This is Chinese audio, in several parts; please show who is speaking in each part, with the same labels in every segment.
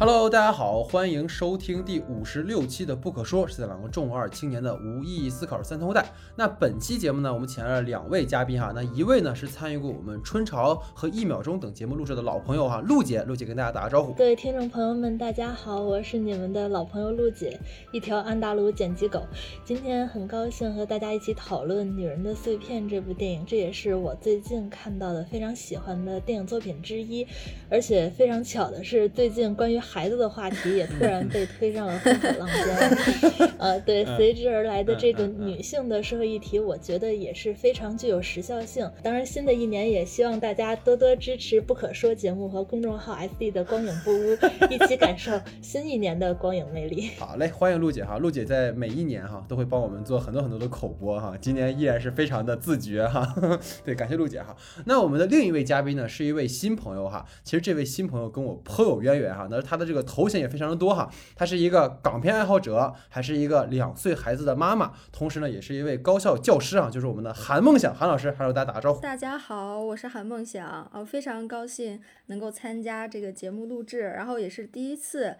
Speaker 1: Hello，大家好，欢迎收听第五十六期的《不可说》，是在两个重二青年的无意义思考三通带。那本期节目呢，我们请来了两位嘉宾哈。那一位呢是参与过我们《春潮》和《一秒钟》等节目录制的老朋友哈，陆姐，陆姐跟大家打个招呼。
Speaker 2: 各位听众朋友们，大家好，我是你们的老朋友陆姐，一条安达鲁剪辑狗。今天很高兴和大家一起讨论《女人的碎片》这部电影，这也是我最近看到的非常喜欢的电影作品之一。而且非常巧的是，最近关于孩子的话题也突然被推上了风口浪尖。呃，对，随之而来的这个女性的社会议题，我觉得也是非常具有时效性。当然，新的一年也希望大家多多支持《不可说》节目和公众号 SD 的光影不污，一起感受新一年的光影魅力。
Speaker 1: 好嘞，欢迎陆姐哈，陆姐在每一年哈都会帮我们做很多很多的口播哈，今年依然是非常的自觉哈。对，感谢陆姐哈。那我们的另一位嘉宾呢，是一位新朋友哈，其实这位新朋友跟我颇有渊源哈，那他的这个头衔也非常的多哈，他是一个港片爱好者，还是一个两岁孩子的妈妈，同时呢也是一位高校教师啊，就是我们的韩梦想韩老师，还有大家打个招呼。
Speaker 3: 大家好，我是韩梦想啊，非常高兴能够参加这个节目录制，然后也是第一次，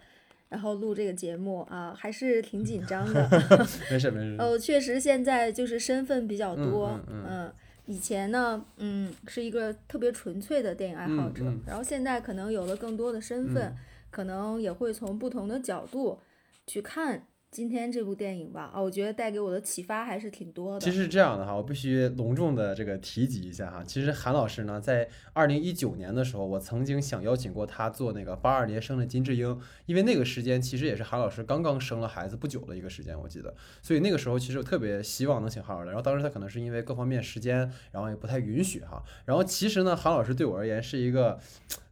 Speaker 3: 然后录这个节目啊，还是挺紧张的。
Speaker 1: 没事没事。
Speaker 3: 哦，确实现在就是身份比较多，嗯，以前呢，嗯，是一个特别纯粹的电影爱好者，然后现在可能有了更多的身份。可能也会从不同的角度去看今天这部电影吧。啊，我觉得带给我的启发还是挺多的。
Speaker 1: 其实是这样的哈，我必须隆重的这个提及一下哈。其实韩老师呢，在二零一九年的时候，我曾经想邀请过他做那个八二年生的金智英，因为那个时间其实也是韩老师刚刚生了孩子不久的一个时间，我记得。所以那个时候其实我特别希望能请韩老师来，然后当时他可能是因为各方面时间，然后也不太允许哈。然后其实呢，韩老师对我而言是一个。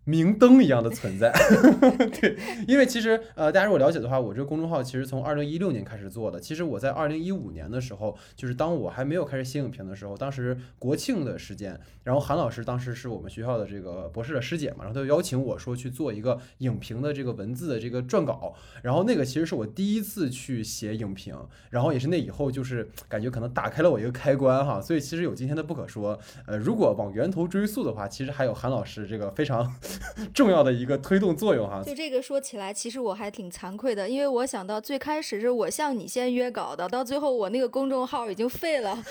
Speaker 1: 明灯一样的存在，对，因为其实呃，大家如果了解的话，我这个公众号其实从二零一六年开始做的。其实我在二零一五年的时候，就是当我还没有开始写影评的时候，当时国庆的时间，然后韩老师当时是我们学校的这个博士的师姐嘛，然后他就邀请我说去做一个影评的这个文字的这个撰稿，然后那个其实是我第一次去写影评，然后也是那以后就是感觉可能打开了我一个开关哈，所以其实有今天的不可说。呃，如果往源头追溯的话，其实还有韩老师这个非常。重要的一个推动作用哈，
Speaker 3: 就这个说起来，其实我还挺惭愧的，因为我想到最开始是我向你先约稿的，到最后我那个公众号已经废了，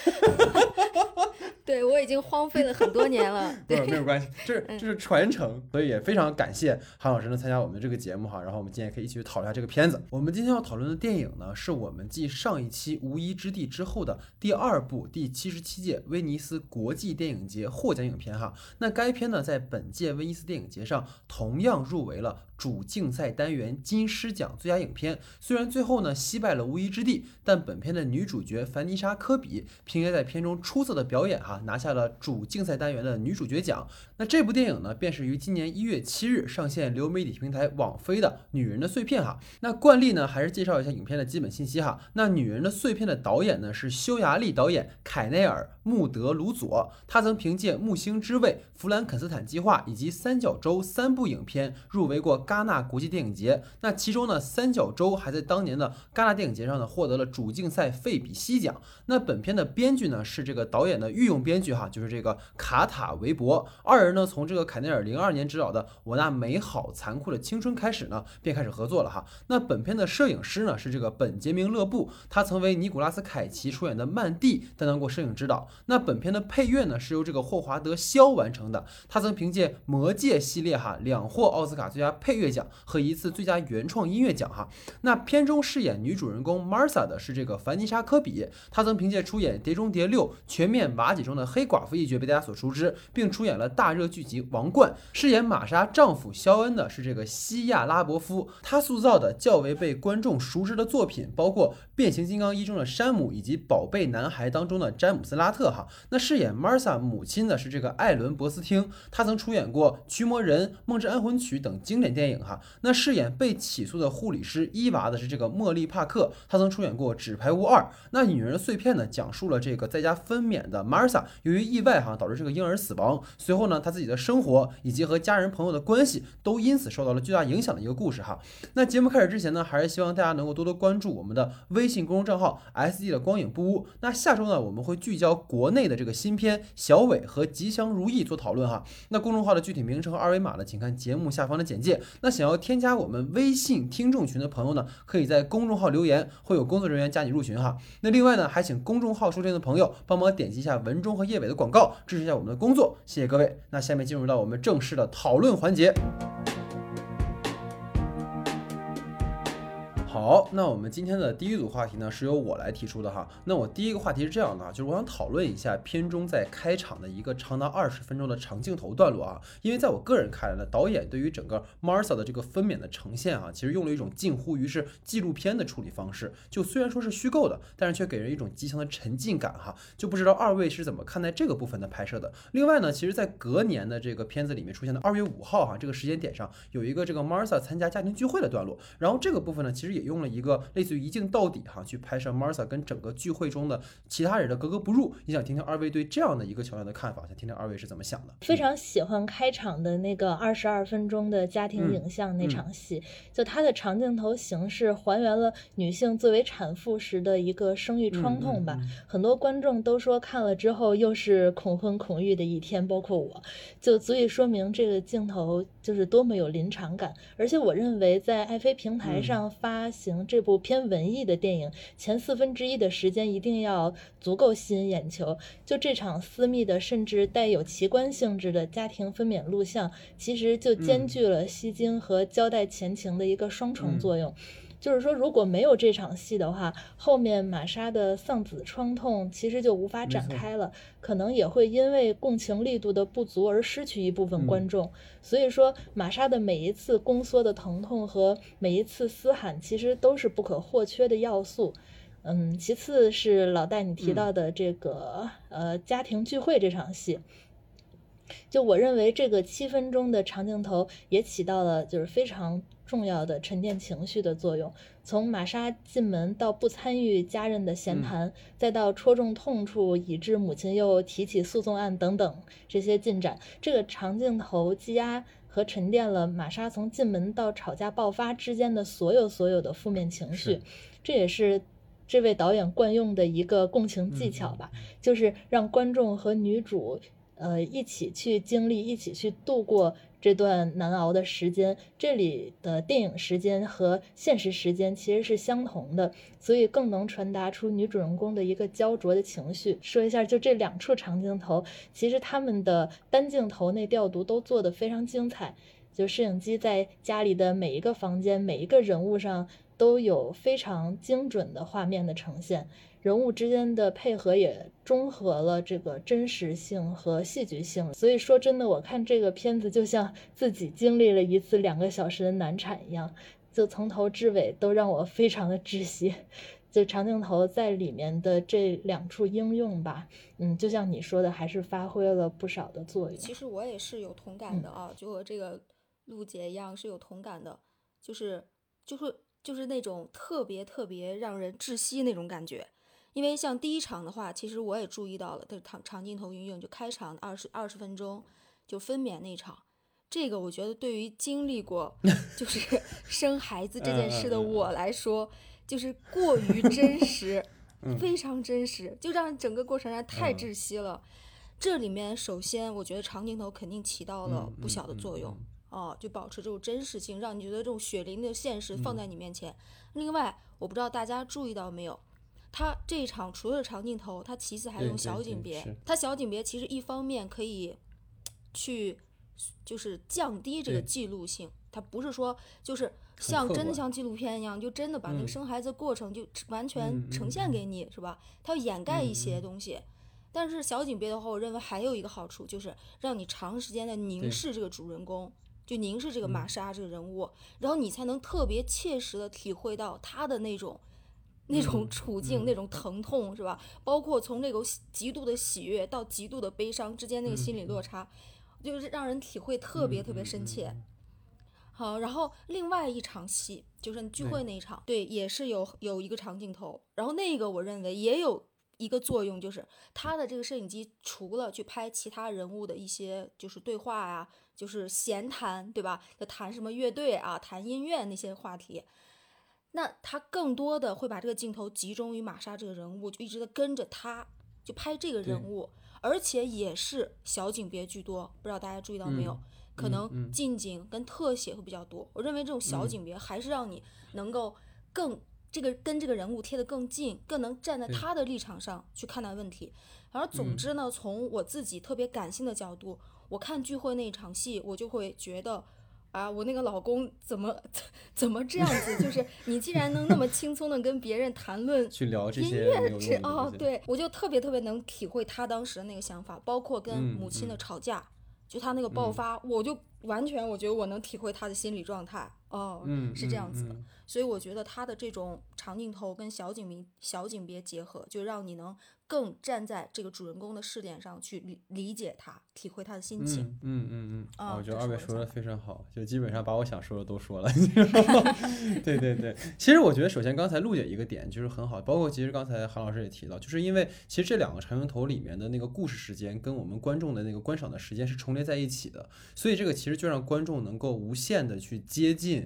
Speaker 3: 对我已经荒废了很多年了。
Speaker 1: 对，没有关系，这这是传承，所以也非常感谢韩老师能参加我们这个节目哈。然后我们今天可以一起去讨论下这个片子。我们今天要讨论的电影呢，是我们继上一期《无依之地》之后的第二部第七十七届威尼斯国际电影节获奖影片哈。那该片呢，在本届威尼斯电影节节上。同样入围了。主竞赛单元金狮奖最佳影片，虽然最后呢惜败了《无依之地》，但本片的女主角凡妮莎·科比凭借在片中出色的表演，哈拿下了主竞赛单元的女主角奖。那这部电影呢，便是于今年一月七日上线流媒体平台网飞的《女人的碎片》哈。那惯例呢，还是介绍一下影片的基本信息哈。那《女人的碎片》的导演呢是匈牙利导演凯内尔·穆德鲁佐，他曾凭借《木星之位》《弗兰肯斯坦计划》以及《三角洲》三部影片入围过。戛纳国际电影节，那其中呢，三角洲还在当年的戛纳电影节上呢获得了主竞赛费比西奖。那本片的编剧呢是这个导演的御用编剧哈，就是这个卡塔维伯。二人呢从这个凯内尔零二年执导的《我那美好残酷的青春》开始呢，便开始合作了哈。那本片的摄影师呢是这个本杰明勒布，他曾为尼古拉斯凯奇出演的《曼蒂》担当过摄影指导。那本片的配乐呢是由这个霍华德肖完成的，他曾凭借《魔戒》系列哈两获奥斯卡最佳配。乐奖和一次最佳原创音乐奖哈。那片中饰演女主人公 Martha 的是这个凡妮莎科比，她曾凭借出演《碟中谍六：全面瓦解》中的黑寡妇一角被大家所熟知，并出演了大热剧集《王冠》。饰演玛莎丈夫肖恩的是这个西亚拉伯夫，他塑造的较为被观众熟知的作品包括《变形金刚一》中的山姆以及《宝贝男孩》当中的詹姆斯拉特哈。那饰演 Martha 母亲的是这个艾伦博斯汀，他曾出演过《驱魔人》《梦之安魂曲》等经典电影。电影哈，那饰演被起诉的护理师伊娃的是这个茉莉帕克，她曾出演过《纸牌屋二》。那女人的碎片呢，讲述了这个在家分娩的 Martha 由于意外哈导致这个婴儿死亡，随后呢她自己的生活以及和家人朋友的关系都因此受到了巨大影响的一个故事哈。那节目开始之前呢，还是希望大家能够多多关注我们的微信公众账号 S D 的光影不污。那下周呢，我们会聚焦国内的这个新片《小伟和吉祥如意》做讨论哈。那公众号的具体名称和二维码呢，请看节目下方的简介。那想要添加我们微信听众群的朋友呢，可以在公众号留言，会有工作人员加你入群哈。那另外呢，还请公众号收听的朋友帮忙点击一下文中和页尾的广告，支持一下我们的工作，谢谢各位。那下面进入到我们正式的讨论环节。好，那我们今天的第一组话题呢，是由我来提出的哈。那我第一个话题是这样的啊，就是我想讨论一下片中在开场的一个长达二十分钟的长镜头段落啊。因为在我个人看来呢，导演对于整个 Martha 的这个分娩的呈现啊，其实用了一种近乎于是纪录片的处理方式。就虽然说是虚构的，但是却给人一种极强的沉浸感哈。就不知道二位是怎么看待这个部分的拍摄的？另外呢，其实，在隔年的这个片子里面出现的二月五号哈这个时间点上，有一个这个 Martha 参加家庭聚会的段落。然后这个部分呢，其实也。用了一个类似于一镜到底哈，去拍摄 Martha 跟整个聚会中的其他人的格格不入。你想听听二位对这样的一个桥段的看法？想听听二位是怎么想的？
Speaker 2: 非常喜欢开场的那个二十二分钟的家庭影像那场戏，就它的长镜头形式还原了女性作为产妇时的一个生育创痛吧。很多观众都说看了之后又是恐婚恐育的一天，包括我，就足以说明这个镜头就是多么有临场感。而且我认为在爱飞平台上发。行，这部偏文艺的电影前四分之一的时间一定要足够吸引眼球。就这场私密的，甚至带有奇观性质的家庭分娩录像，其实就兼具了吸睛和交代前情的一个双重作用。就是说，如果没有这场戏的话，后面玛莎的丧子创痛其实就无法展开了，可能也会因为共情力度的不足而失去一部分观众。所以说，玛莎的每一次宫缩的疼痛和每一次嘶喊，其实都是不可或缺的要素。嗯，其次是老戴你提到的这个呃家庭聚会这场戏，就我认为这个七分钟的长镜头也起到了就是非常。重要的沉淀情绪的作用，从玛莎进门到不参与家人的闲谈，再到戳中痛处，以致母亲又提起诉讼案等等这些进展，这个长镜头积压和沉淀了玛莎从进门到吵架爆发之间的所有所有的负面情绪，这也是这位导演惯用的一个共情技巧吧，就是让观众和女主呃一起去经历，一起去度过。这段难熬的时间，这里的电影时间和现实时间其实是相同的，所以更能传达出女主人公的一个焦灼的情绪。说一下，就这两处长镜头，其实他们的单镜头内调度都做得非常精彩，就摄影机在家里的每一个房间、每一个人物上都有非常精准的画面的呈现。人物之间的配合也中和了这个真实性和戏剧性，所以说真的，我看这个片子就像 自己经历了一次两个小时的难产一样，就从头至尾都让我非常的窒息。就长镜头在里面的这两处应用吧，嗯，就像你说的，还是发挥了不少的作用。
Speaker 3: 其实我也是有同感的啊，就和这个陆姐一样是有同感的，就是就是就是那种特别特别让人窒息那种感觉。因为像第一场的话，其实我也注意到了，的长长镜头运用，就开场二十二十分钟就分娩那场，这个我觉得对于经历过 就是生孩子这件事的我来说，就是过于真实，非常真实，就让整个过程让太窒息了。这里面首先我觉得长镜头肯定起到了不小的作用，哦，就保持这种真实性，让你觉得这种血淋淋的现实放在你面前。另外，我不知道大家注意到没有。他这一场除了长镜头，他其次还用小景别。他小景别其实一方面可以去就是降低这个记录性，他不是说就是像真的像纪录片一样，就真的把那个生孩子过程就完全呈现给你，是吧？他要掩盖一些东西。但是小景别的话，我认为还有一个好处就是让你长时间的凝视这个主人公，就凝视这个玛莎这个人物，然后你才能特别切实的体会到他的那种。那种处境，那种疼痛，是吧？包括从那个极度的喜悦到极度的悲伤之间那个心理落差，就是让人体会特别特别深切。好，然后另外一场戏就是聚会那一场，对，也是有有一个长镜头，然后那个我认为也有一个作用，就是他的这个摄影机除了去拍其他人物的一些就是对话啊，就是闲谈，对吧？就谈什么乐队啊，谈音乐那些话题。那他更多的会把这个镜头集中于玛莎这个人物，就一直在跟着他，就拍这个人物，而且也是小景别居多，不知道大家注意到没有？可能近景跟特写会比较多。我认为这种小景别还是让你能够更这个跟这个人物贴得更近，更能站在他的立场上去看待问题。然后总之呢，从我自己特别感性的角度，我看聚会那场戏，我就会觉得。啊，我那个老公怎么怎么这样子？就是你既然能那么轻松的跟别人谈论
Speaker 1: 去聊这
Speaker 3: 些音乐，这哦，对我就特别特别能体会他当时的那个想法，包括跟母亲的吵架，就他那个爆发，我就完全我觉得我能体会他的心理状态。哦，嗯是这样子的，所以我觉得他的这种长镜头跟小景别小景别结合，就让你能。更站在这个主人公的视点上去理理解他，体会他的心情。
Speaker 1: 嗯嗯嗯啊，我觉得二位说的非常好，就基本上把我想说的都说了。对对对，其实我觉得首先刚才陆姐一个点就是很好，包括其实刚才韩老师也提到，就是因为其实这两个长镜头里面的那个故事时间跟我们观众的那个观赏的时间是重叠在一起的，所以这个其实就让观众能够无限的去接近。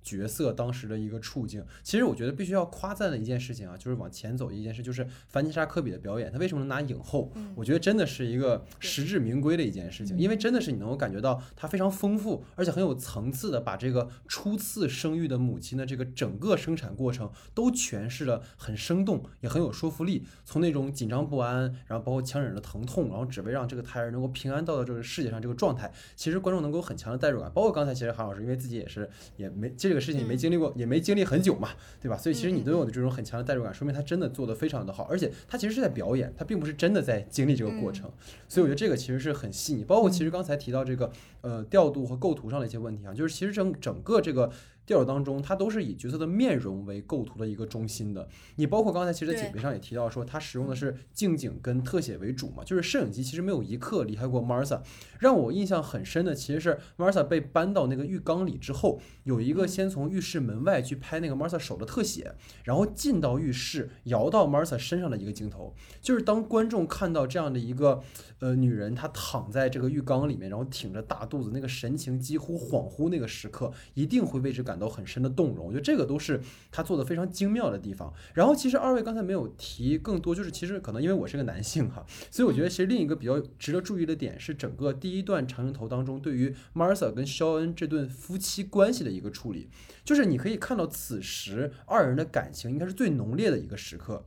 Speaker 1: 角色当时的一个处境，其实我觉得必须要夸赞的一件事情啊，就是往前走一件事，就是凡妮莎科比的表演，她为什么能拿影后？我觉得真的是一个实至名归的一件事情，因为真的是你能够感觉到她非常丰富，而且很有层次的把这个初次生育的母亲的这个整个生产过程都诠释的很生动，也很有说服力。从那种紧张不安，然后包括强忍着疼痛，然后只为让这个胎儿能够平安到到这个世界上这个状态，其实观众能够很强的代入感。包括刚才其实韩老师，因为自己也是也没这。这个事情没经历过，也没经历很久嘛，对吧？所以其实你都有的这种很强的代入感，说明他真的做的非常的好，而且他其实是在表演，他并不是真的在经历这个过程。所以我觉得这个其实是很细腻。包括其实刚才提到这个呃调度和构图上的一些问题啊，就是其实整整个这个。电影当中，它都是以角色的面容为构图的一个中心的。你包括刚才其实景别上也提到说，它使用的是近景跟特写为主嘛，就是摄影机其实没有一刻离开过 Martha。让我印象很深的其实是 Martha 被搬到那个浴缸里之后，有一个先从浴室门外去拍那个 Martha 手的特写，然后进到浴室摇到 Martha 身上的一个镜头。就是当观众看到这样的一个呃女人，她躺在这个浴缸里面，然后挺着大肚子，那个神情几乎恍惚那个时刻，一定会为之感。感到很深的动容，我觉得这个都是他做的非常精妙的地方。然后其实二位刚才没有提更多，就是其实可能因为我是个男性哈，所以我觉得其实另一个比较值得注意的点是整个第一段长镜头当中对于 Martha 跟肖恩这对夫妻关系的一个处理，就是你可以看到此时二人的感情应该是最浓烈的一个时刻。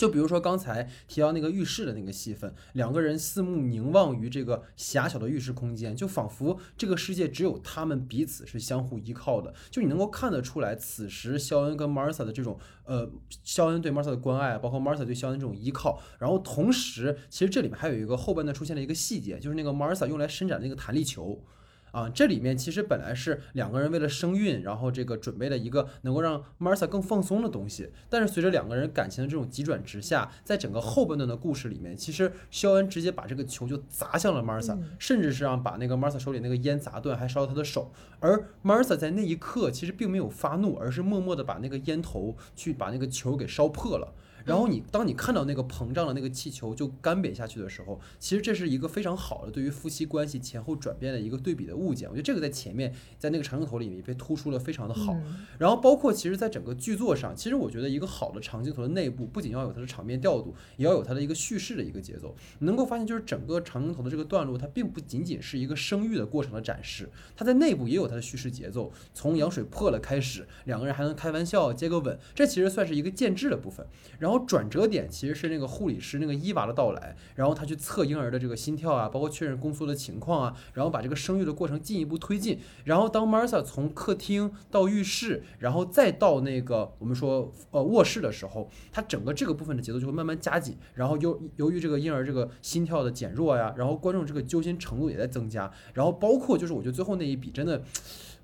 Speaker 1: 就比如说刚才提到那个浴室的那个戏份，两个人四目凝望于这个狭小的浴室空间，就仿佛这个世界只有他们彼此是相互依靠的。就你能够看得出来，此时肖恩跟 Martha 的这种，呃，肖恩对 Martha 的关爱，包括 Martha 对肖恩这种依靠。然后同时，其实这里面还有一个后半段出现了一个细节，就是那个 Martha 用来伸展那个弹力球。啊，这里面其实本来是两个人为了生孕，然后这个准备了一个能够让 Martha 更放松的东西。但是随着两个人感情的这种急转直下，在整个后半段的故事里面，其实肖恩直接把这个球就砸向了 Martha，甚至是让把那个 Martha 手里那个烟砸断，还烧了他的手。而 Martha 在那一刻其实并没有发怒，而是默默的把那个烟头去把那个球给烧破了。然后你当你看到那个膨胀的那个气球就干瘪下去的时候，其实这是一个非常好的对于夫妻关系前后转变的一个对比的物件。我觉得这个在前面在那个长镜头里面被突出了非常的好。然后包括其实在整个剧作上，其实我觉得一个好的长镜头的内部不仅要有它的场面调度，也要有它的一个叙事的一个节奏。你能够发现，就是整个长镜头的这个段落，它并不仅仅是一个生育的过程的展示，它在内部也有它的叙事节奏。从羊水破了开始，两个人还能开玩笑接个吻，这其实算是一个建制的部分。然后转折点其实是那个护理师那个伊娃的到来，然后他去测婴儿的这个心跳啊，包括确认宫缩的情况啊，然后把这个生育的过程进一步推进。然后当 Martha 从客厅到浴室，然后再到那个我们说呃卧室的时候，他整个这个部分的节奏就会慢慢加紧。然后由由于这个婴儿这个心跳的减弱呀，然后观众这个揪心程度也在增加。然后包括就是我觉得最后那一笔真的。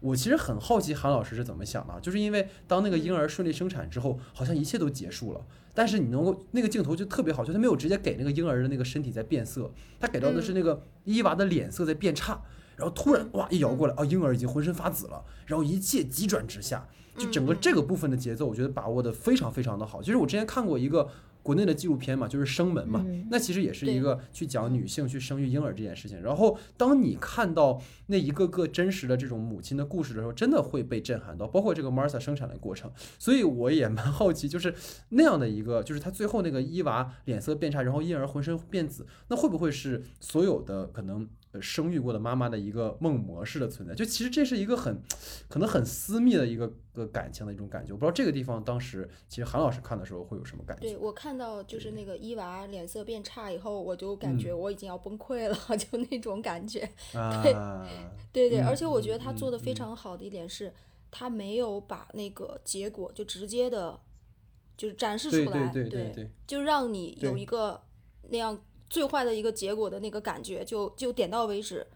Speaker 1: 我其实很好奇韩老师是怎么想的，就是因为当那个婴儿顺利生产之后，好像一切都结束了，但是你能够那个镜头就特别好，就他没有直接给那个婴儿的那个身体在变色，他给到的是那个伊娃的脸色在变差，然后突然哇一摇过来，啊婴儿已经浑身发紫了，然后一切急转直下，就整个这个部分的节奏，我觉得把握的非常非常的好。其实我之前看过一个。国内的纪录片嘛，就是《生门》嘛，
Speaker 2: 嗯
Speaker 1: 那其实也是一个去讲女性去生育婴儿这件事情。然后当你看到那一个个真实的这种母亲的故事的时候，真的会被震撼到，包括这个 Martha 生产的过程。所以我也蛮好奇，就是那样的一个，就是她最后那个伊娃脸色变差，然后婴儿浑身变紫，那会不会是所有的可能？呃生育过的妈妈的一个梦模式的存在，就其实这是一个很，可能很私密的一个个感情的一种感觉。我不知道这个地方当时其实韩老师看的时候会有什么感觉？
Speaker 3: 对我看到就是那个伊娃脸色变差以后，我就
Speaker 1: 嗯
Speaker 3: 感觉我已经要崩溃了，就那种感觉。
Speaker 1: 啊，
Speaker 3: 对 对，
Speaker 1: 嗯
Speaker 3: 而且我觉得他做的非
Speaker 1: 嗯
Speaker 3: 常好的一点是，他没有把那个结果就直接的，就是展示出
Speaker 1: 对
Speaker 3: 来，
Speaker 1: 对对对对，
Speaker 3: 就让你有一个那样最坏的一个结果的那个感觉，就就点到为止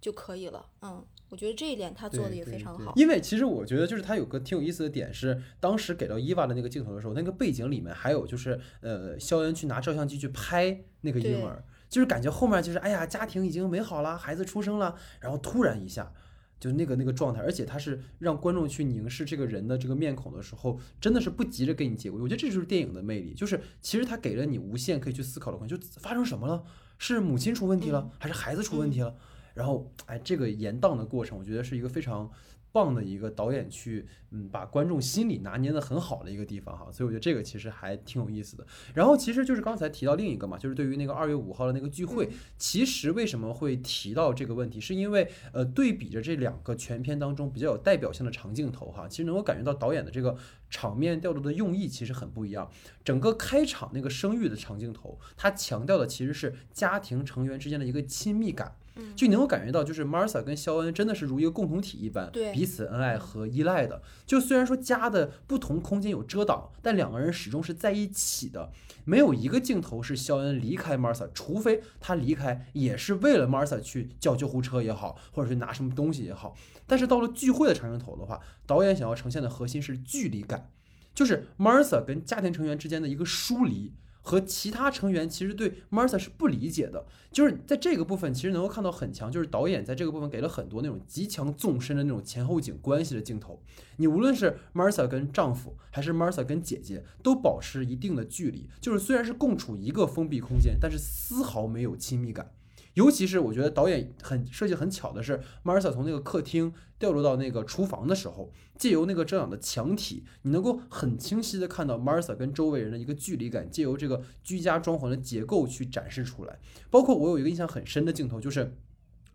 Speaker 3: 就可以了。嗯，我觉得这一点他做的也
Speaker 1: 对对对
Speaker 3: 非常好。
Speaker 1: 因为其实我觉得就是他有个挺有意思的点是，当时给到伊娃的那个镜头的时候，那个背景里面还有就是呃，肖恩去拿照相机去拍那个婴儿，就是感觉后面就是哎呀，家庭已经美好了，孩子出生了，然后突然一下。就那个那个状态，而且他是让观众去凝视这个人的这个面孔的时候，真的是不急着给你结果。我觉得这就是电影的魅力，就是其实他给了你无限可以去思考的空间，就发生什么了？是母亲出问题了，还是孩子出问题了？然后，哎，这个延宕的过程，我觉得是一个非常棒的一个导演去，嗯，把观众心理拿捏的很好的一个地方哈。所以我觉得这个其实还挺有意思的。然后其实就是刚才提到另一个嘛，就是对于那个二月五号的那个聚会，其实为什么会提到这个问题，是因为呃，对比着这两个全片当中比较有代表性的长镜头哈，其实能够感觉到导演的这个场面调度的用意其实很不一样。整个开场那个生育的长镜头，它强调的其实是家庭成员之间的一个亲密感。就你能够感觉到，就是 Martha 跟肖恩真的是如一个共同体一般，
Speaker 3: 对
Speaker 1: 彼此恩爱和依赖的。就虽然说家的不同空间有遮挡，但两个人始终是在一起的。没有一个镜头是肖恩离开 Martha，除非他离开也是为了 Martha 去叫救护车也好，或者是拿什么东西也好。但是到了聚会的长镜头的话，导演想要呈现的核心是距离感，就是 Martha 跟家庭成员之间的一个疏离。和其他成员其实对 Martha 是不理解的，就是在这个部分其实能够看到很强，就是导演在这个部分给了很多那种极强纵深的那种前后景关系的镜头。你无论是 Martha 跟丈夫，还是 Martha 跟姐姐，都保持一定的距离，就是虽然是共处一个封闭空间，但是丝毫没有亲密感。尤其是我觉得导演很设计很巧的是，Martha 从那个客厅掉落到那个厨房的时候，借由那个遮挡的墙体，你能够很清晰的看到 Martha 跟周围人的一个距离感，借由这个居家装潢的结构去展示出来。包括我有一个印象很深的镜头，就是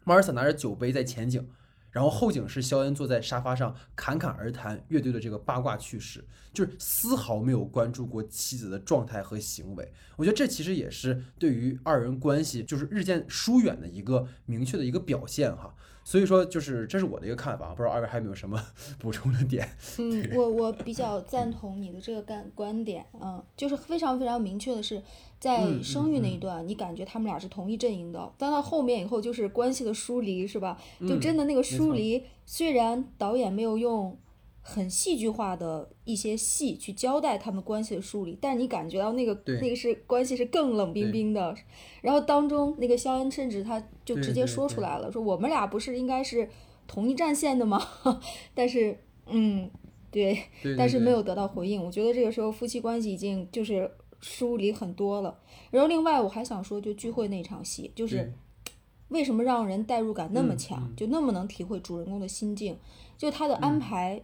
Speaker 1: Martha 拿着酒杯在前景。然后后景是肖恩坐在沙发上侃侃而谈乐队的这个八卦趣事，就是丝毫没有关注过妻子的状态和行为。我觉得这其实也是对于二人关系就是日渐疏远的一个明确的一个表现哈。所以说，就是这是我的一个看法，不知道二位还有没有什么 补充的点？
Speaker 3: 嗯，我我比较赞同你的这个观观点，嗯，就是非常非常明确的是，在
Speaker 1: 嗯
Speaker 3: 生育那
Speaker 1: 嗯
Speaker 3: 一段，你感觉他们俩是同一阵营的，但到后面以后就是关系的疏离，是吧？就
Speaker 1: 嗯
Speaker 3: 真的那个疏
Speaker 1: 错
Speaker 3: 离，虽然导演没有用很戏剧化的一些戏去交代他们关系的梳理，但你感觉到那个那个是关系是更冷冰冰的。然后当中那个肖恩甚至他就直接说出来了，说我们俩不是应该是同一战线的吗？但是嗯，对，但是没有得到回应。我觉得这个时候夫妻关系已经就是梳理很多了。然后另外我还想说，就聚会那场戏，就是为什么让人代入感那么
Speaker 1: 嗯
Speaker 3: 强，
Speaker 1: 嗯
Speaker 3: 就那么能体会主人公的心境，就他的安排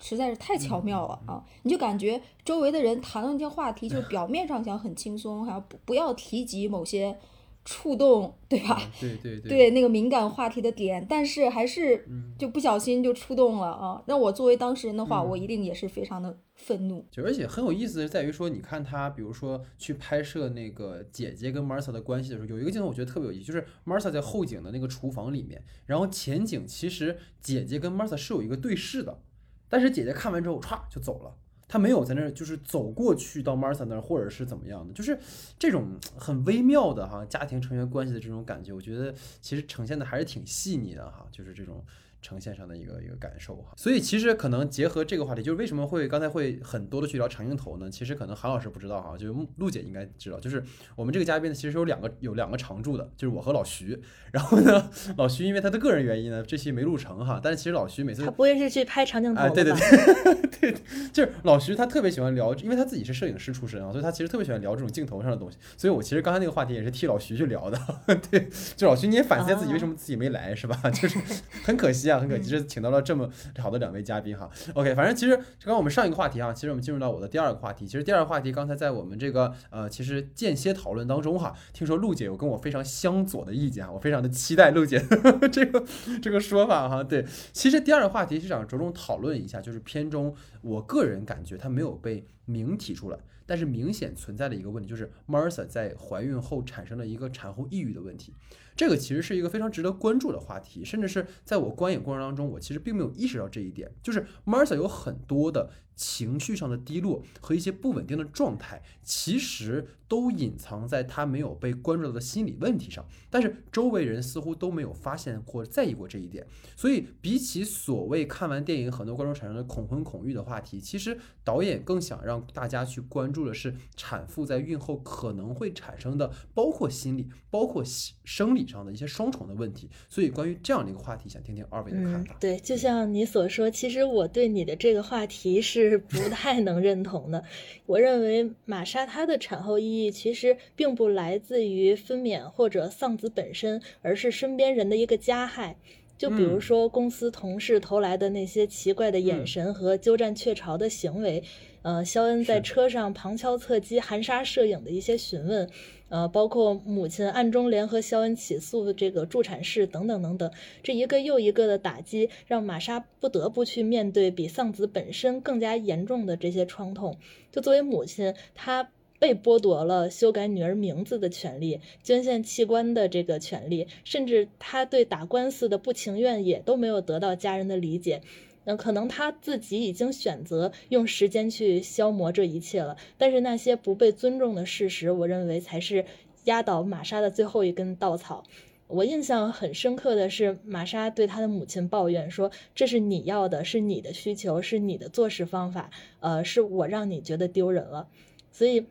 Speaker 3: 实在是太巧妙了啊！你就感觉周围的人谈论一些话题，就是表面上想很轻松，还要不不要提及某些触动，对吧？
Speaker 1: 对对 对
Speaker 3: 对那个敏感话题的点，但是还是
Speaker 1: 嗯
Speaker 3: 就不小心就触动了啊！那我作为当事人的话，
Speaker 1: 嗯
Speaker 3: 我一定也是非常的愤怒。
Speaker 1: 就而且很有意思的在于说，你看他，比如说去拍摄那个姐姐跟 Martha 的关系的时候，有一个镜头我觉得特别有意思，就是 Martha 在后景的那个厨房里面，然后前景其实姐姐跟 Martha 是有一个对视的，但是姐姐看完之后歘就走了。她没有在那儿，就是走过去到 Martha 那儿，或者是怎么样的，就是这种很微妙的哈家庭成员关系的这种感觉，我觉得其实呈现的还是挺细腻的哈，就是这种呈现上的一个一个感受哈。所以其实可能结合这个话题，就是为什么会刚才会很多的去聊长镜头呢？其实可能韩老师不知道哈，就是陆姐应该知道，就是我们这个嘉宾呢，其实有两个有两个常驻的，就是我和老徐。然后呢，老徐因为他的个人原因呢，这期没录成哈。但是其实老徐每次
Speaker 2: 他不会是去拍长镜头
Speaker 1: 哎，对对对，对，就是老徐他特别喜欢聊，因为他自己是摄影师出身啊，所以他其实特别喜欢聊这种镜头上的东西。所以我其实刚才那个话题也是替老徐去聊的。对，就老徐你也反思一下自己为什么自己没来是吧？就是很可惜啊，很可惜，是请到了这么好的两位嘉宾哈。OK，反正其实刚刚我们上一个话题啊，其实我们进入到我的第二个话题。其实第二个话题刚才在我们这个呃，其实间歇讨论当中哈，听说陆姐有跟我非常相左的意见啊，我非常的期待陆姐 这个这个说法哈。对，其实第二个话题是想着重讨论一下，就是片中我个人感觉它没有被明提出来。但是明显存在的一个问题就是 Martha 在怀孕后产生了一个产后抑郁的问题，这个其实是一个非常值得关注的话题，甚至是在我观影过程当中，我其实并没有意识到这一点，就是 Marsha 有很多的。情绪上的低落和一些不稳定的状态，其实都隐藏在他没有被关注到的心理问题上，但是周围人似乎都没有发现或在意过这一点。所以，比起所谓看完电影很多观众产生的恐婚恐育的话题，其实导演更想让大家去关注的是产妇在孕后可能会产生的，包括心理、包括生理上的一些双重的问题。所以，关于这样的一个话题，想听听二位的看法。
Speaker 2: 对，就像你所说，其实我对你的这个话题是。是不太能认同的。我认为玛莎她的产后抑郁其实并不来自于分娩或者丧子本身，而是身边人的一个加害。就比如说公司同事投来的那些奇怪的眼神和鸠占鹊巢的行为，呃，肖恩在车上旁敲侧击、含沙射影的一些询问。呃，包括母亲暗中联合肖恩起诉这个助产士等等等等，这一个又一个的打击，让玛莎不得不去面对比丧子本身更加严重的这些创痛。就作为母亲，她被剥夺了修改女儿名字的权利、捐献器官的这个权利，甚至她对打官司的不情愿也都没有得到家人的理解。那可能他自己已经选择用时间去消磨这一切了，但是那些不被尊重的事实，我认为才是压倒玛莎的最后一根稻草。我印象很深刻的是，玛莎对她的母亲抱怨说：“这是你要的，是你的需求，是你的做事方法，呃，是我让你觉得丢人了。”所以。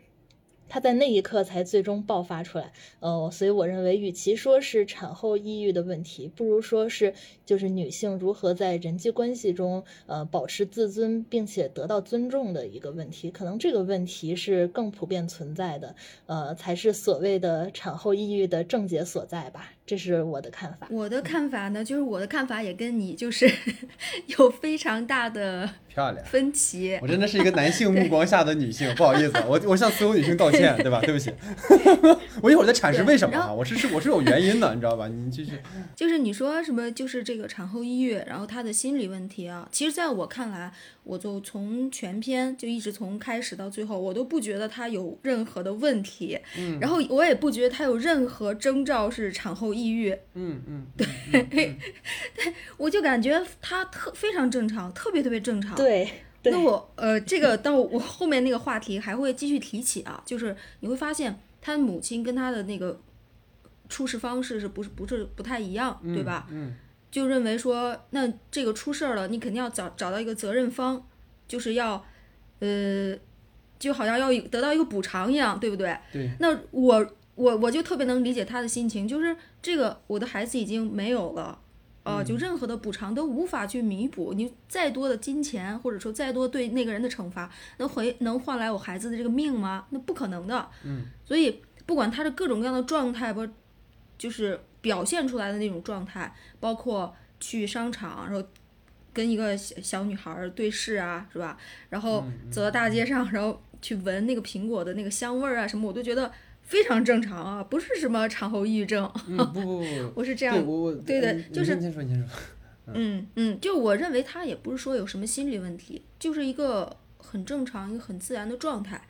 Speaker 2: 他在那一刻才最终爆发出来，呃，所以我认为，与其说是产后抑郁的问题，不如说是就是女性如何在人际关系中，呃，保持自尊并且得到尊重的一个问题。可能这个问题是更普遍存在的，呃，才是所谓的产后抑郁的症结所在吧。这是我的看法。
Speaker 3: 我的看法呢，就是我的看法也跟你就是 有非常大的
Speaker 1: 漂亮
Speaker 3: 分歧。
Speaker 1: 我真的是一个男性 目光下的女性，不好意思，我我向所有女性道歉，对吧？对不起，我一会儿再阐释为什么啊，我是是我是有原因的，你知道吧？你继续。
Speaker 3: 就是你说什么，就是这个产后抑郁，然后她的心理问题啊，其实在我看来。我就从全篇就一直从开始到最后，我都不觉得他有任何的问题，嗯，然后我也不觉得他有任何征兆是产后抑郁，
Speaker 1: 嗯嗯，
Speaker 3: 对，对，我就感觉他特非常正常，特别特别正常，
Speaker 2: 对，
Speaker 3: 那我呃这个到我后面那个话题还会继续提起啊，就是你会发现他母亲跟他的那个处事方式是不是不是不太一样，对吧？
Speaker 1: 嗯。
Speaker 3: 就认为说，那这个出事儿了，你肯定要找找到一个责任方，就是要，呃，就好像要得到一个补偿一样，对不对？
Speaker 1: 对。
Speaker 3: 那我我我就特别能理解他的心情，就是这个我的孩子已经没有了，呃，就任何的补偿都无法去弥补，你再多的金钱或者说再多对那个人的惩罚，能回能换来我孩子的这个命吗？那不可能的。
Speaker 1: 嗯。
Speaker 3: 所以不管他的各种各样的状态，不就是。表现出来的那种状态，包括去商场，然后跟一个小小女孩对视啊，是吧？然后走到大街上，然后去闻那个苹果的那个香味儿啊，什么我都觉得非常正常啊，不是什么产后抑郁症。
Speaker 1: 不不不，
Speaker 3: 我是这样，对
Speaker 1: 的，
Speaker 3: 就是
Speaker 1: 您说您说，
Speaker 3: 嗯嗯，就我认为他也不是说有什么心理问题，就是一个很正常、一个很自然的状态，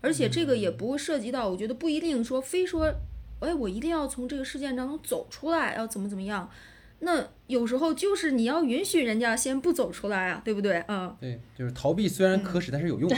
Speaker 3: 而且这个也不会涉及到，我觉得不一定说非说。哎，我一定要从这个事件当中走出来，要怎么怎么样？那有时候就是你要允许人家先不走出来啊，对不对？嗯，
Speaker 1: 对，就是逃避虽然可耻，但是有用。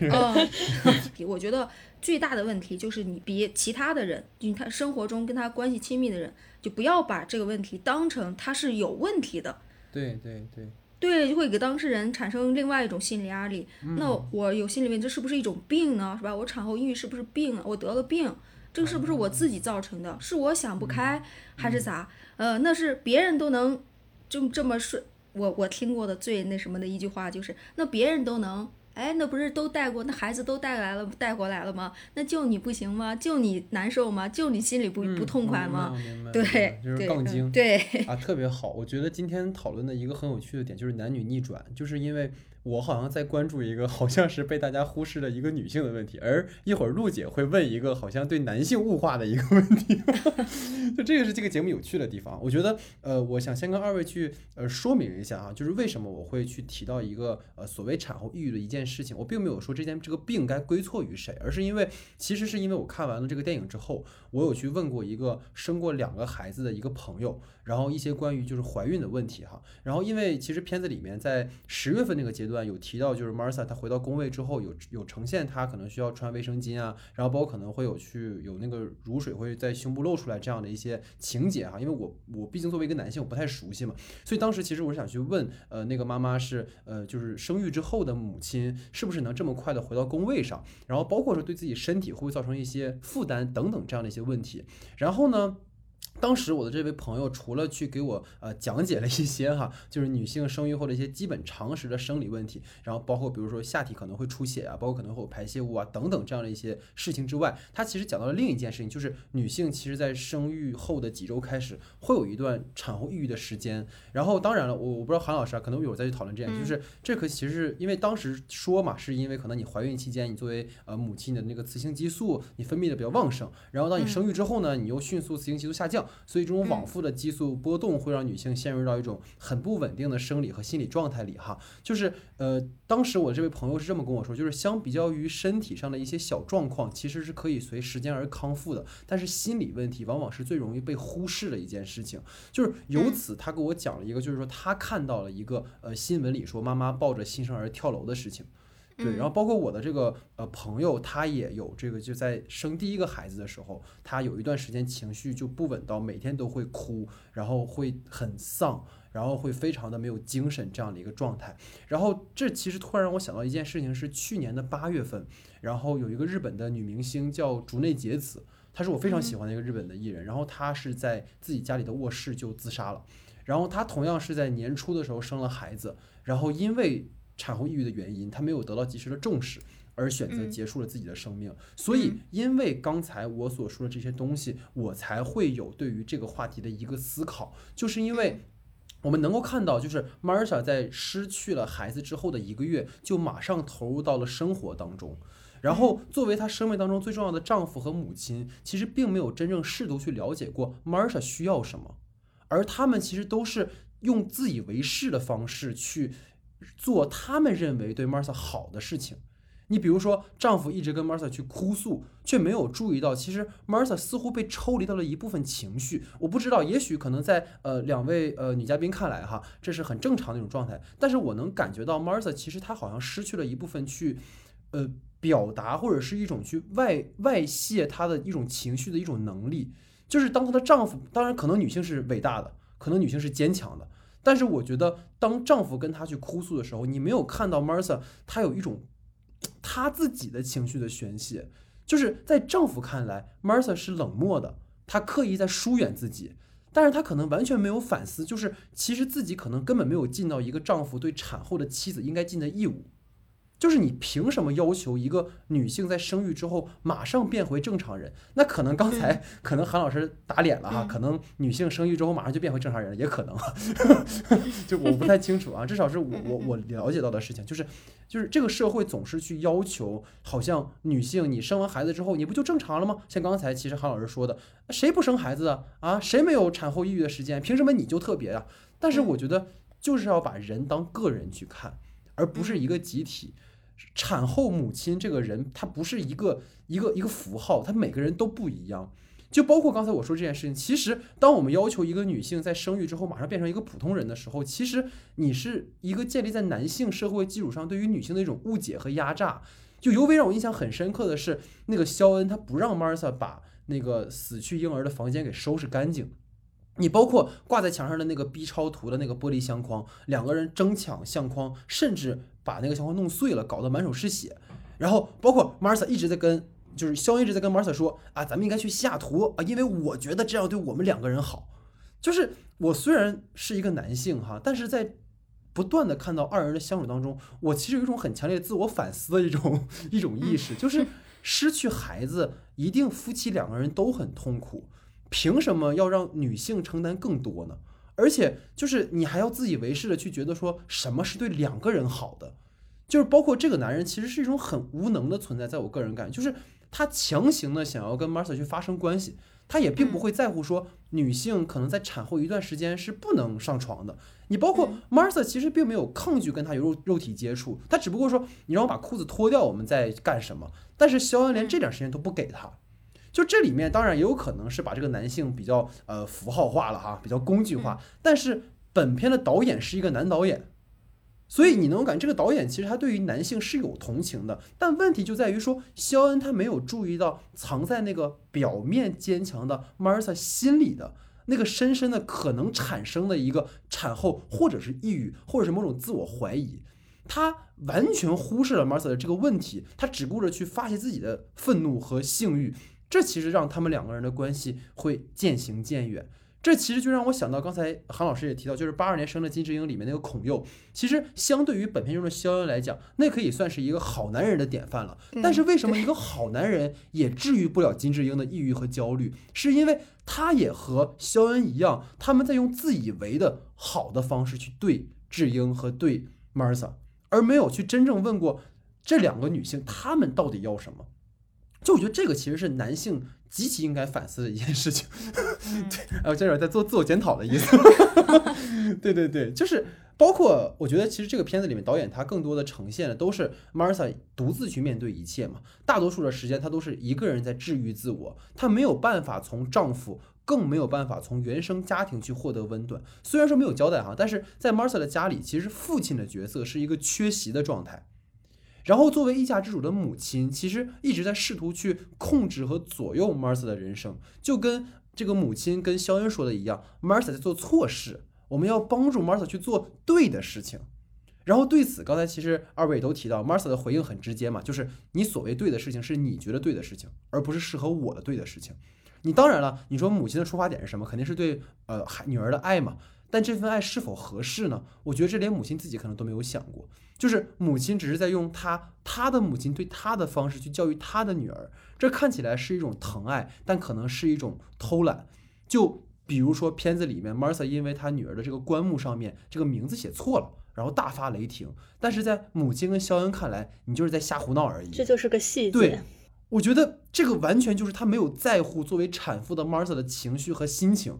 Speaker 3: 嗯，我觉得最大的问题就是你别其他的人，你他生活中跟他关系亲密的人，就不要把这个问题当成他是有问题的。
Speaker 1: 对对对。
Speaker 3: 对，就会给当事人产生另外一种心理压力。那我有心理问题，这是不是一种病呢？是吧？我产后抑郁是不是病啊？我得了病，这个是不是我自己造成的？是我想不开还是咋？呃，那是别人都能就这么顺。我我听过的最那什么的一句话就是，那别人都能。哎，那不是都带过？那孩子都带来了，带过来了吗？那就你不行吗？就你难受吗？就你心里不不痛快吗？对，
Speaker 1: 就是杠精。
Speaker 3: 对
Speaker 1: 啊，特别好。我觉得今天讨论的一个很有趣的点就是男女逆转，就是因为。我好像在关注一个 好像是被大家忽视的一个女性的问题，而一会儿陆姐会问一个好像对男性物化的一个问题，就这个是这个节目有趣的地方。我觉得，呃，我想先跟二位去呃说明一下啊，就是为什么我会去提到一个呃所谓产后抑郁的一件事情。我并没有说这件这个病该归错于谁，而是因为其实是因为我看完了这个电影之后，我有去问过一个生过两个孩子的一个朋友，然后一些关于就是怀孕的问题哈。然后因为其实片子里面在十月份那个阶段。有提到，就是 Martha 她回到工位之后，有有呈现她可能需要穿卫生巾啊，然后包括可能会有去有那个乳水会在胸部露出来这样的一些情节哈。因为我我毕竟作为一个男性，我不太熟悉嘛，所以当时其实我是想去问，呃，那个妈妈是呃，就是生育之后的母亲是不是能这么快的回到工位上，然后包括说对自己身体会不会造成一些负担等等这样的一些问题，然后呢？当时我的这位朋友除了去给我呃讲解了一些哈，就是女性生育后的一些基本常识的生理问题，然后包括比如说下体可能会出血啊，包括可能会有排泄物啊等等这样的一些事情之外，他其实讲到了另一件事情，就是女性其实在生育后的几周开始会有一段产后抑郁的时间。然后当然了，我我不知道韩老师啊，可能一会儿再去讨论这件，就是这可其实是因为当时说嘛，是因为可能你怀孕期间你作为呃母亲的那个雌性激素你分泌的比较旺盛，然后当你生育之后呢，你又迅速雌性激素下降。所以这种往复的激素波动会让女性陷入到一种很不稳定的生理和心理状态里，哈，就是呃，当时我这位朋友是这么跟我说，就是相比较于身体上的一些小状况，其实是可以随时间而康复的，但是心理问题往往是最容易被忽视的一件事情。就是由此，他给我讲了一个，就是说他看到了一个呃新闻里说妈妈抱着新生儿跳楼的事情。对，然后包括我的这个呃朋友，他也有这个，就在生第一个孩子的时候，他有一段时间情绪就不稳到每天都会哭，然后会很丧，然后会非常的没有精神这样的一个状态。然后这其实突然让我想到一件事情，是去年的八月份，然后有一个日本的女明星叫竹内结子，她是我非常喜欢的一个日本的艺人，然后她是在自己家里的卧室就自杀了。然后她同样是在年初的时候生了孩子，然后因为。产后抑郁的原因，她没有得到及时的重视，而选择结束了自己的生命。所以，因为刚才我所说的这些东西，我才会有对于这个话题的一个思考，就是因为我们能够看到，就是 Marsha 在失去了孩子之后的一个月，就马上投入到了生活当中。然后，作为她生命当中最重要的丈夫和母亲，其实并没有真正试图去了解过 Marsha 需要什么，而他们其实都是用自以为是的方式去。做他们认为对 Martha 好的事情，你比如说，丈夫一直跟 Martha 去哭诉，却没有注意到，其实 Martha 似乎被抽离到了一部分情绪。我不知道，也许可能在呃两位呃女嘉宾看来哈，这是很正常的一种状态。但是我能感觉到 Martha 其实她好像失去了一部分去呃表达或者是一种去外外泄她的一种情绪的一种能力。就是当她的丈夫，当然可能女性是伟大的，可能女性是坚强的。但是我觉得，当丈夫跟她去哭诉的时候，你没有看到 Martha，她有一种她自己的情绪的宣泄。就是在丈夫看来，Martha 是冷漠的，她刻意在疏远自己，但是她可能完全没有反思，就是其实自己可能根本没有尽到一个丈夫对产后的妻子应该尽的义务。就是你凭什么要求一个女性在生育之后马上变回正常人？那可能刚才可能韩老师打脸了哈，可能女性生育之后马上就变回正常人了，也可能，就我不太清楚啊。至少是我我我了解到的事情，就是就是这个社会总是去要求，好像女性你生完孩子之后你不就正常了吗？像刚才其实韩老师说的，谁不生孩子啊？啊，谁没有产后抑郁的时间？凭什么你就特别啊？但是我觉得就是要把人当个人去看，而不是一个集体。产后母亲这个人，她不是一个一个一个符号，她每个人都不一样。就包括刚才我说这件事情，其实当我们要求一个女性在生育之后马上变成一个普通人的时候，其实你是一个建立在男性社会基础上对于女性的一种误解和压榨。就尤为让我印象很深刻的是，那个肖恩他不让 Martha 把那个死去婴儿的房间给收拾干净。你包括挂在墙上的那个 B 超图的那个玻璃相框，两个人争抢相框，甚至把那个相框弄碎了，搞得满手是血。然后包括 Martha 一直在跟，就是肖恩一直在跟 Martha 说啊，咱们应该去西雅图啊，因为我觉得这样对我们两个人好。就是我虽然是一个男性哈，但是在不断的看到二人的相处当中，我其实有一种很强烈的自我反思的一种 一种意识，就是失去孩子，一定夫妻两个人都很痛苦。凭什么要让女性承担更多呢？而且就是你还要自以为是的去觉得说什么是对两个人好的，就是包括这个男人其实是一种很无能的存在，在我个人感觉，就是他强行的想要跟 Martha 去发生关系，他也并不会在乎说女性可能在产后一段时间是不能上床的。你包括 Martha 其实并没有抗拒跟他有肉肉体接触，他只不过说你让我把裤子脱掉，我们在干什么？但是肖恩连这点时间都不给他。就这里面当然也有可能是把这个男性比较呃符号化了哈，比较工具化。但是本片的导演是一个男导演，所以你能感这个导演其实他对于男性是有同情的。但问题就在于说，肖恩他没有注意到藏在那个表面坚强的 Martha 心里的那个深深的可能产生的一个产后或者是抑郁或者是某种自我怀疑。他完全忽视了 Martha 的这个问题，他只顾着去发泄自己的愤怒和性欲。这其实让他们两个人的关系会渐行渐远。这其实就让我想到，刚才韩老师也提到，就是八二年生的金智英里面那个孔佑，其实相对于本片中的肖恩来讲，那可以算是一个好男人的典范了。但是为什么一个好男人也治愈不了金智英的抑郁和焦虑？是因为他也和肖恩一样，他们在用自以为的好的方式去对智英和对 Martha，而没有去真正问过这两个女性，她们到底要什么。就我觉得这个其实是男性极其应该反思的一件事情，对，呃，这是在做自我检讨的意思，对对对，就是包括我觉得其实这个片子里面导演他更多的呈现的都是 Martha 独自去面对一切嘛，大多数的时间他都是一个人在治愈自我，她没有办法从丈夫，更没有办法从原生家庭去获得温暖。虽然说没有交代哈，但是在 Martha 的家里，其实父亲的角色是一个缺席的状态。然后，作为一家之主的母亲，其实一直在试图去控制和左右 Martha 的人生，就跟这个母亲跟肖恩说的一样，Martha 在做错事，我们要帮助 Martha 去做对的事情。然后对此，刚才其实二位也都提到，Martha 的回应很直接嘛，就是你所谓对的事情是你觉得对的事情，而不是适合我的对的事情。你当然了，你说母亲的出发点是什么？肯定是对呃孩女儿的爱嘛。但这份爱是否合适呢？我觉得这连母亲自己可能都没有想过。就是母亲只是在用她她的母亲对她的方式去教育她的女儿，这看起来是一种疼爱，但可能是一种偷懒。就比如说片子里面，Martha 因为她女儿的这个棺木上面这个名字写错了，然后大发雷霆。但是在母亲跟肖恩看来，你就是在瞎胡闹而已。
Speaker 2: 这就是个细节。
Speaker 1: 对，我觉得这个完全就是他没有在乎作为产妇的 Martha 的情绪和心情，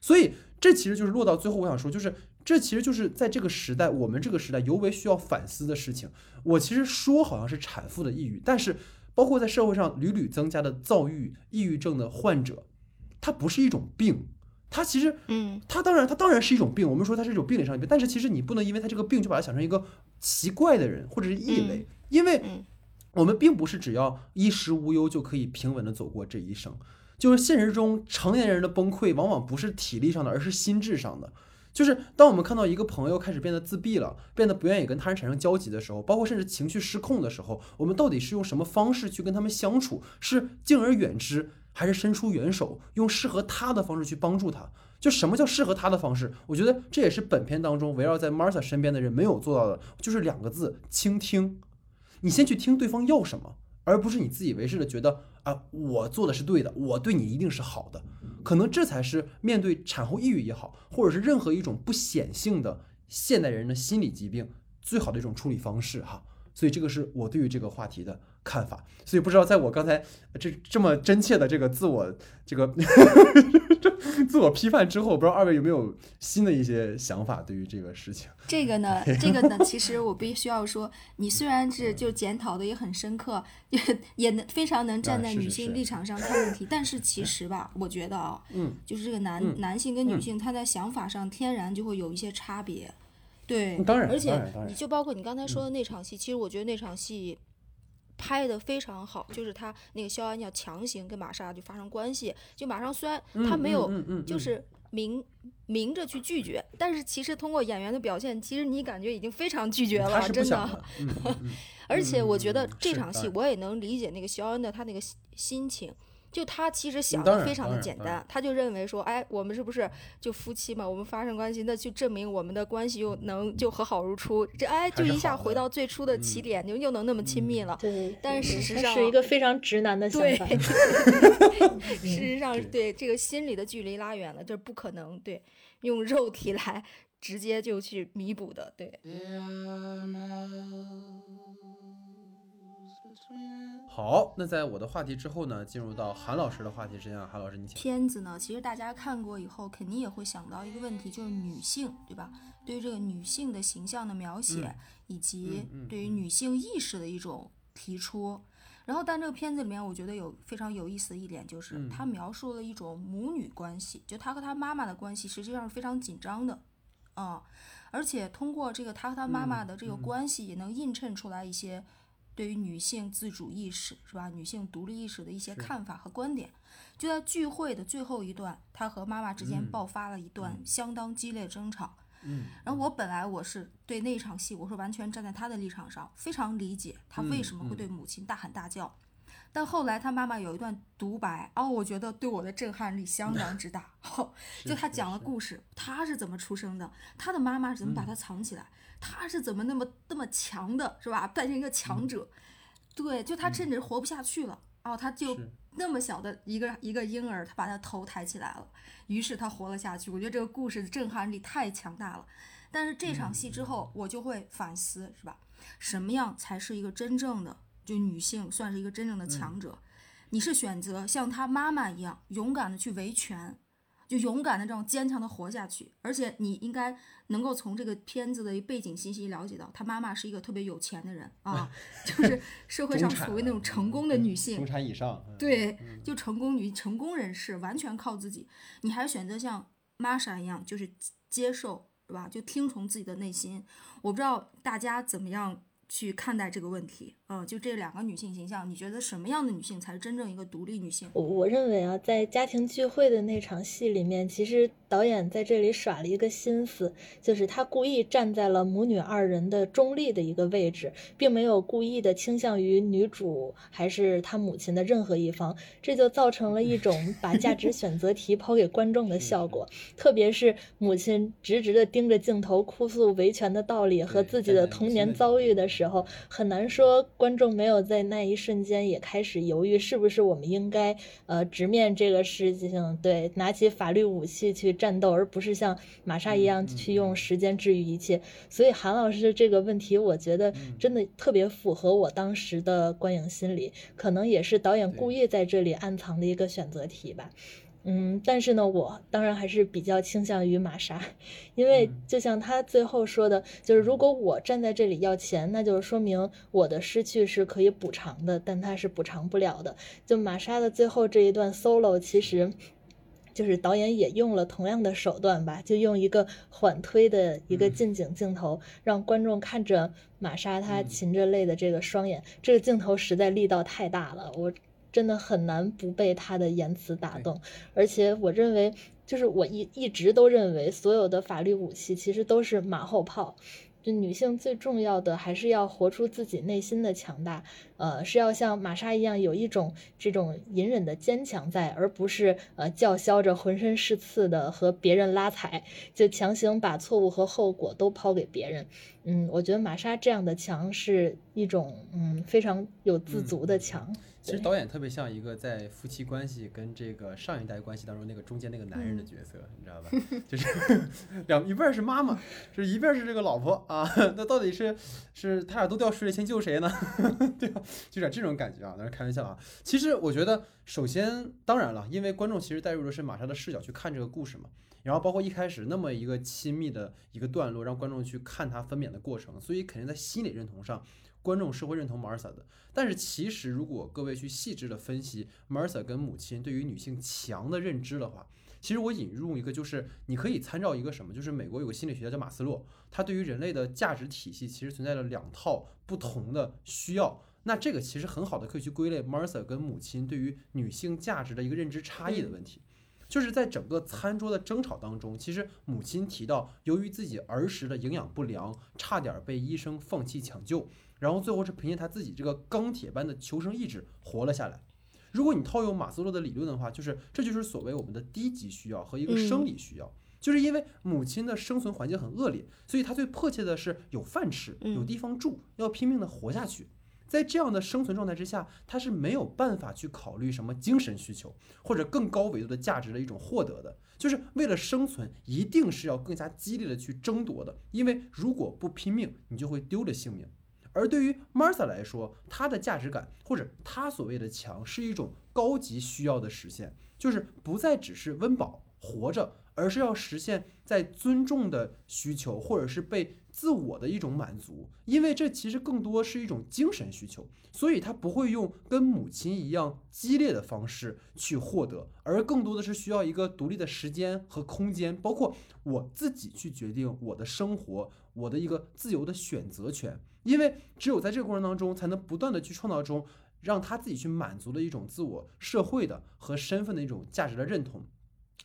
Speaker 1: 所以这其实就是落到最后，我想说就是。这其实就是在这个时代，我们这个时代尤为需要反思的事情。我其实说好像是产妇的抑郁，但是包括在社会上屡屡增加的躁郁、抑郁症的患者，它不是一种病，它其实，
Speaker 2: 嗯，
Speaker 1: 它当然它当然是一种病。我们说它是一种病理上的病，但是其实你不能因为它这个病就把它想成一个奇怪的人或者是异类，因为我们并不是只要衣食无忧就可以平稳的走过这一生。就是现实中成年人的崩溃往往不是体力上的，而是心智上的。就是当我们看到一个朋友开始变得自闭了，变得不愿意跟他人产生交集的时候，包括甚至情绪失控的时候，我们到底是用什么方式去跟他们相处？是敬而远之，还是伸出援手，用适合他的方式去帮助他？就什么叫适合他的方式？我觉得这也是本片当中围绕在 Martha 身边的人没有做到的，就是两个字：倾听。你先去听对方要什么，而不是你自以为是的觉得啊，我做的是对的，我对你一定是好的。可能这才是面对产后抑郁也好，或者是任何一种不显性的现代人的心理疾病最好的一种处理方式哈。所以这个是我对于这个话题的看法。所以不知道在我刚才这这么真切的这个自我这个 自我批判之后，不知道二位有没有新的一些想法对于这个事情？
Speaker 3: 这个呢，这个呢，其实我必须要说，你虽然是就检讨的也很深刻，也也能非常能站在女性立场上看问题，但是其实吧，我觉得啊，
Speaker 1: 嗯，
Speaker 3: 就是这个男男性跟女性他在想法上天然就会有一些差别，对，
Speaker 1: 当然，
Speaker 3: 而且你就包括你刚才说的那场戏，其实我觉得那场戏。拍的非常好，就是他那个肖恩要强行跟玛莎就发生关系，就马上虽然他没有，就是明明着去拒绝，但是其实通过演员的表现，其实你感觉已经非常拒绝了，真的。而且我觉得这场戏我也能理解那个肖恩的他那个心情。就他其实想的非常的简单，他就认为说，哎，我们是不是就夫妻嘛？我们发生关系，那就证明我们的关系又能就和好如初，这哎就一下回到最初的起点，就又能那么亲密了。
Speaker 2: 对，
Speaker 3: 但是事实上
Speaker 2: 是一个非常直男的想
Speaker 3: 法。事实上，对这个心理的距离拉远了，就是不可能对用肉体来直接就去弥补的，对。
Speaker 1: 好，那在我的话题之后呢，进入到韩老师的话题之间，韩老师你请。
Speaker 3: 片子呢，其实大家看过以后，肯定也会想到一个问题，就是女性，对吧？对于这个女性的形象的描写，以及对于女性意识的一种提出。然后，但这个片子里面，我觉得有非常有意思的一点，就是它描述了一种母女关系，就她和她妈妈的关系实际上是非常紧张的，啊，而且通过这个她和她妈妈的这个关系，也能映衬出来一些。对于女性自主意识是吧？女性独立意识的一些看法和观点，就在聚会的最后一段，他和妈妈之间爆发了一段相当激烈争吵。
Speaker 1: 嗯，
Speaker 3: 然后我本来我是对那场戏，我是完全站在他的立场上，非常理解他为什么会对母亲大喊大叫。但后来他妈妈有一段独白，哦，我觉得对我的震撼力相当之大。就他讲了故事，他是怎么出生的，他的妈妈是怎么把他藏起来。他是怎么那么那么强的，是吧？变成一个强者，对，就他甚至活不下去了，哦，他就那么小的一个一个婴儿，他把他头抬起来了，于是他活了下去。我觉得这个故事的震撼力太强大了。但是这场戏之后，我就会反思，是吧？什么样才是一个真正的就女性，算是一个真正的强者？你是选择像她妈妈一样勇敢的去维权？就勇敢的这种坚强的活下去，而且你应该能够从这个片子的背景信息了解到，她妈妈是一个特别有钱的人啊，就是社会上所谓那种成功的女性，
Speaker 1: 中产以上，
Speaker 3: 对，就成功女、成功人士，完全靠自己。你还是选择像玛莎一样，就是接受，是吧？就听从自己的内心。我不知道大家怎么样。去看待这个问题，嗯，就这两个女性形象，你觉得什么样的女性才是真正一个独立女性？
Speaker 2: 我我认为啊，在家庭聚会的那场戏里面，其实导演在这里耍了一个心思，就是他故意站在了母女二人的中立的一个位置，并没有故意的倾向于女主还是她母亲的任何一方，这就造成了一种 把价值选择题抛给观众的效果。特别是母亲直直的盯着镜头，哭诉维权的道理和自己的童年遭遇的时。时候很难说，观众没有在那一瞬间也开始犹豫，是不是我们应该呃直面这个事情，对，拿起法律武器去战斗，而不是像玛莎一样去用时间治愈一切。所以韩老师的这个问题，我觉得真的特别符合我当时的观影心理，可能也是导演故意在这里暗藏的一个选择题吧。嗯，但是呢，我当然还是比较倾向于玛莎，因为就像他最后说的，就是如果我站在这里要钱，那就是说明我的失去是可以补偿的，但他是补偿不了的。就玛莎的最后这一段 solo，其实就是导演也用了同样的手段吧，就用一个缓推的一个近景镜头，让观众看着玛莎她噙着泪的这个双眼，这个镜头实在力道太大了，我。真的很难不被他的言辞打动，而且我认为，就是我一一直都认为，所有的法律武器其实都是马后炮。就女性最重要的还是要活出自己内心的强大，呃，是要像玛莎一样有一种这种隐忍的坚强在，而不是呃叫嚣着浑身是刺的和别人拉踩，就强行把错误和后果都抛给别人。嗯，我觉得玛莎这样的强是一种嗯非常有自足的强。
Speaker 1: 其实导演特别像一个在夫妻关系跟这个上一代关系当中那个中间那个男人的角色，你知道吧？就是 两一半是妈妈，是一边是这个老婆啊，那到底是是他俩都掉水里，先救谁呢？对吧？就点这种感觉啊，当然开玩笑啊。其实我觉得，首先当然了，因为观众其实带入的是玛莎的视角去看这个故事嘛，然后包括一开始那么一个亲密的一个段落，让观众去看他分娩的过程，所以肯定在心理认同上。观众是会认同 Martha 的，但是其实如果各位去细致的分析 Martha 跟母亲对于女性强的认知的话，其实我引入一个就是你可以参照一个什么，就是美国有个心理学家叫马斯洛，他对于人类的价值体系其实存在了两套不同的需要，那这个其实很好的可以去归类 Martha 跟母亲对于女性价值的一个认知差异的问题，就是在整个餐桌的争吵当中，其实母亲提到由于自己儿时的营养不良，差点被医生放弃抢救。然后最后是凭借他自己这个钢铁般的求生意志活了下来。如果你套用马斯洛的理论的话，就是这就是所谓我们的低级需要和一个生理需要，就是因为母亲的生存环境很恶劣，所以她最迫切的是有饭吃、有地方住，要拼命的活下去。在这样的生存状态之下，她是没有办法去考虑什么精神需求或者更高维度的价值的一种获得的，就是为了生存，一定是要更加激烈的去争夺的，因为如果不拼命，你就会丢了性命。而对于 Martha 来说，她的价值感或者她所谓的强，是一种高级需要的实现，就是不再只是温饱活着，而是要实现在尊重的需求，或者是被自我的一种满足。因为这其实更多是一种精神需求，所以她不会用跟母亲一样激烈的方式去获得，而更多的是需要一个独立的时间和空间，包括我自己去决定我的生活，我的一个自由的选择权。因为只有在这个过程当中，才能不断的去创造中，让他自己去满足的一种自我、社会的和身份的一种价值的认同，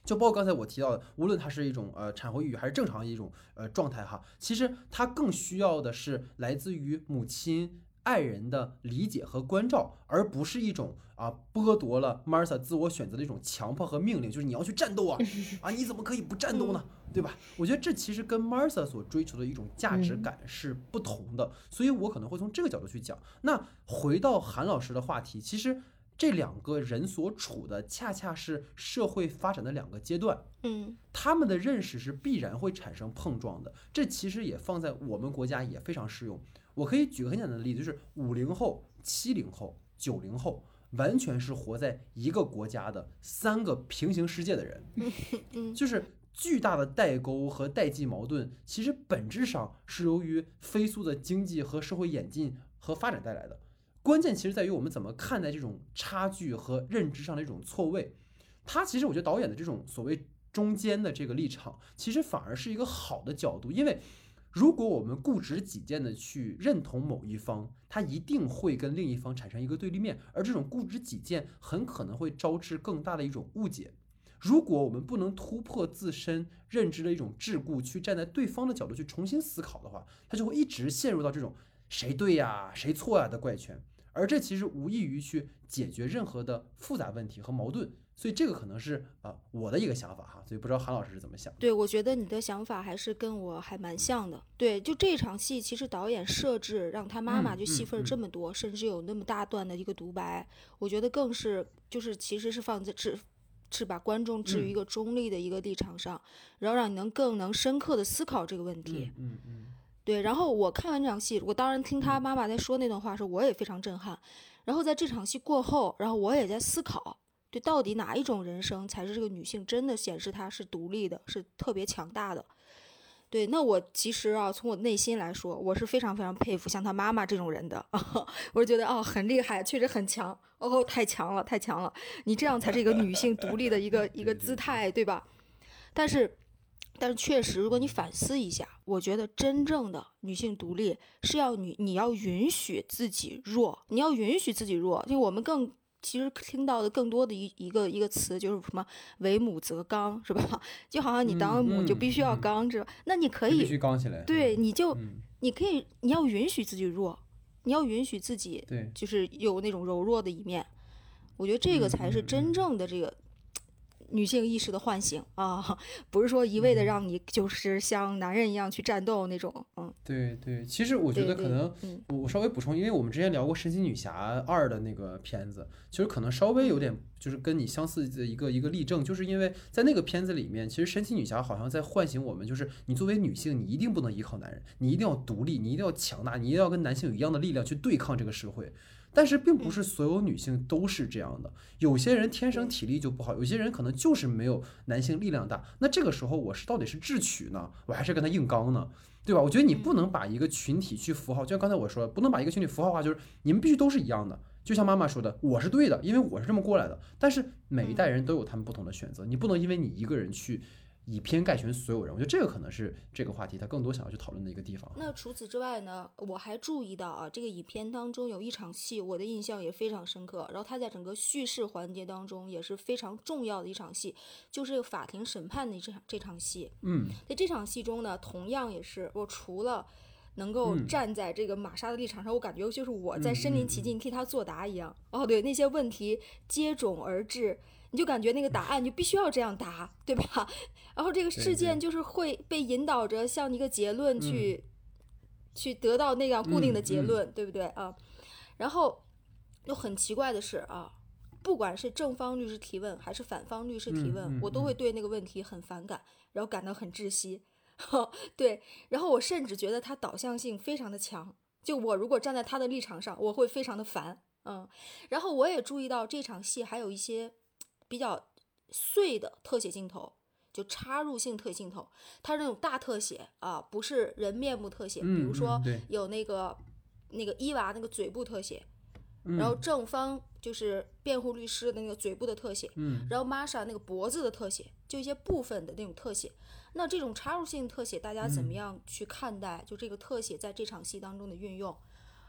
Speaker 1: 就包括刚才我提到的，无论他是一种呃产后抑郁还是正常的一种呃状态哈，其实他更需要的是来自于母亲。爱人的理解和关照，而不是一种啊剥夺了 Martha 自我选择的一种强迫和命令，就是你要去战斗啊 啊！你怎么可以不战斗呢？对吧？我觉得这其实跟 Martha 所追求的一种价值感是不同的，所以我可能会从这个角度去讲。那回到韩老师的话题，其实这两个人所处的恰恰是社会发展的两个阶段，
Speaker 3: 嗯，
Speaker 1: 他们的认识是必然会产生碰撞的。这其实也放在我们国家也非常适用。我可以举个很简单的例子，就是五零后、七零后、九零后，完全是活在一个国家的三个平行世界的人，就是巨大的代沟和代际矛盾，其实本质上是由于飞速的经济和社会演进和发展带来的。关键其实在于我们怎么看待这种差距和认知上的一种错位。他其实我觉得导演的这种所谓中间的这个立场，其实反而是一个好的角度，因为。如果我们固执己见的去认同某一方，他一定会跟另一方产生一个对立面，而这种固执己见很可能会招致更大的一种误解。如果我们不能突破自身认知的一种桎梏，去站在对方的角度去重新思考的话，他就会一直陷入到这种谁对呀、谁错呀的怪圈，而这其实无异于去解决任何的复杂问题和矛盾。所以这个可能是啊我的一个想法哈，所以不知道韩老师是怎么想。
Speaker 3: 对，我觉得你的想法还是跟我还蛮像的。对，就这场戏，其实导演设置让他妈妈就戏份这么多，甚至有那么大段的一个独白，我觉得更是就是其实是放在置是把观众置于一个中立的一个立场上，然后让你能更能深刻的思考这个问题。
Speaker 1: 嗯嗯。
Speaker 3: 对，然后我看完这场戏，我当然听他妈妈在说那段话时，我也非常震撼。然后在这场戏过后，然后我也在思考。对，到底哪一种人生才是这个女性真的显示她是独立的，是特别强大的？对，那我其实啊，从我内心来说，我是非常非常佩服像她妈妈这种人的。我是觉得哦，很厉害，确实很强哦，太强了，太强了！你这样才是一个女性独立的一个 一个姿态，对吧？但是，但是确实，如果你反思一下，我觉得真正的女性独立是要你你要允许自己弱，你要允许自己弱，因为我们更。其实听到的更多的一一个一个词就是什么“为母则刚”，是吧？就好像你当母就必须要刚，是吧？那你可以
Speaker 1: 必须刚起来。
Speaker 3: 对，你就你可以，你要允许自己弱，你要允许自己，
Speaker 1: 对，
Speaker 3: 就是有那种柔弱的一面。我觉得这个才是真正的这个女性意识的唤醒啊，不是说一味的让你就是像男人一样去战斗那种，嗯，
Speaker 1: 对对，其实我觉得可能我稍微补充，因为我们之前聊过《神奇女侠二》的那个片子，其实可能稍微有点就是跟你相似的一个一个例证，就是因为在那个片子里面，其实神奇女侠好像在唤醒我们，就是你作为女性，你一定不能依靠男人，你一定要独立，你一定要强大，你一定要跟男性有一样的力量去对抗这个社会。但是并不是所有女性都是这样的，有些人天生体力就不好，有些人可能就是没有男性力量大。那这个时候我是到底是智取呢，我还是跟他硬刚呢？对吧？我觉得你不能把一个群体去符号，就像刚才我说，不能把一个群体符号化，就是你们必须都是一样的。就像妈妈说的，我是对的，因为我是这么过来的。但是每一代人都有他们不同的选择，你不能因为你一个人去。以偏概全所有人，我觉得这个可能是这个话题他更多想要去讨论的一个地方。
Speaker 3: 那除此之外呢？我还注意到啊，这个影片当中有一场戏，我的印象也非常深刻。然后他在整个叙事环节当中也是非常重要的一场戏，就是法庭审判的这场这场戏。
Speaker 1: 嗯，
Speaker 3: 在这场戏中呢，同样也是我除了能够站在这个玛莎的立场上，我感觉就是我在身临其境替他作答一样。哦，对，那些问题接踵而至。你就感觉那个答案就必须要这样答，对吧？然后这个事件就是会被引导着向一个结论去，去得到那样固定的结论，对不对啊？然后又很奇怪的是啊，不管是正方律师提问还是反方律师提问，我都会对那个问题很反感，然后感到很窒息。对，然后我甚至觉得他导向性非常的强，就我如果站在他的立场上，我会非常的烦。嗯，然后我也注意到这场戏还有一些。比较碎的特写镜头，就插入性特写镜头，它是那种大特写啊，不是人面部特写。比如说有那个那个伊娃那个嘴部特写，然后正方就是辩护律师的那个嘴部的特写，然后玛莎那个脖子的特写，就一些部分的那种特写。那这种插入性特写，大家怎么样去看待？就这个特写在这场戏当中的运用？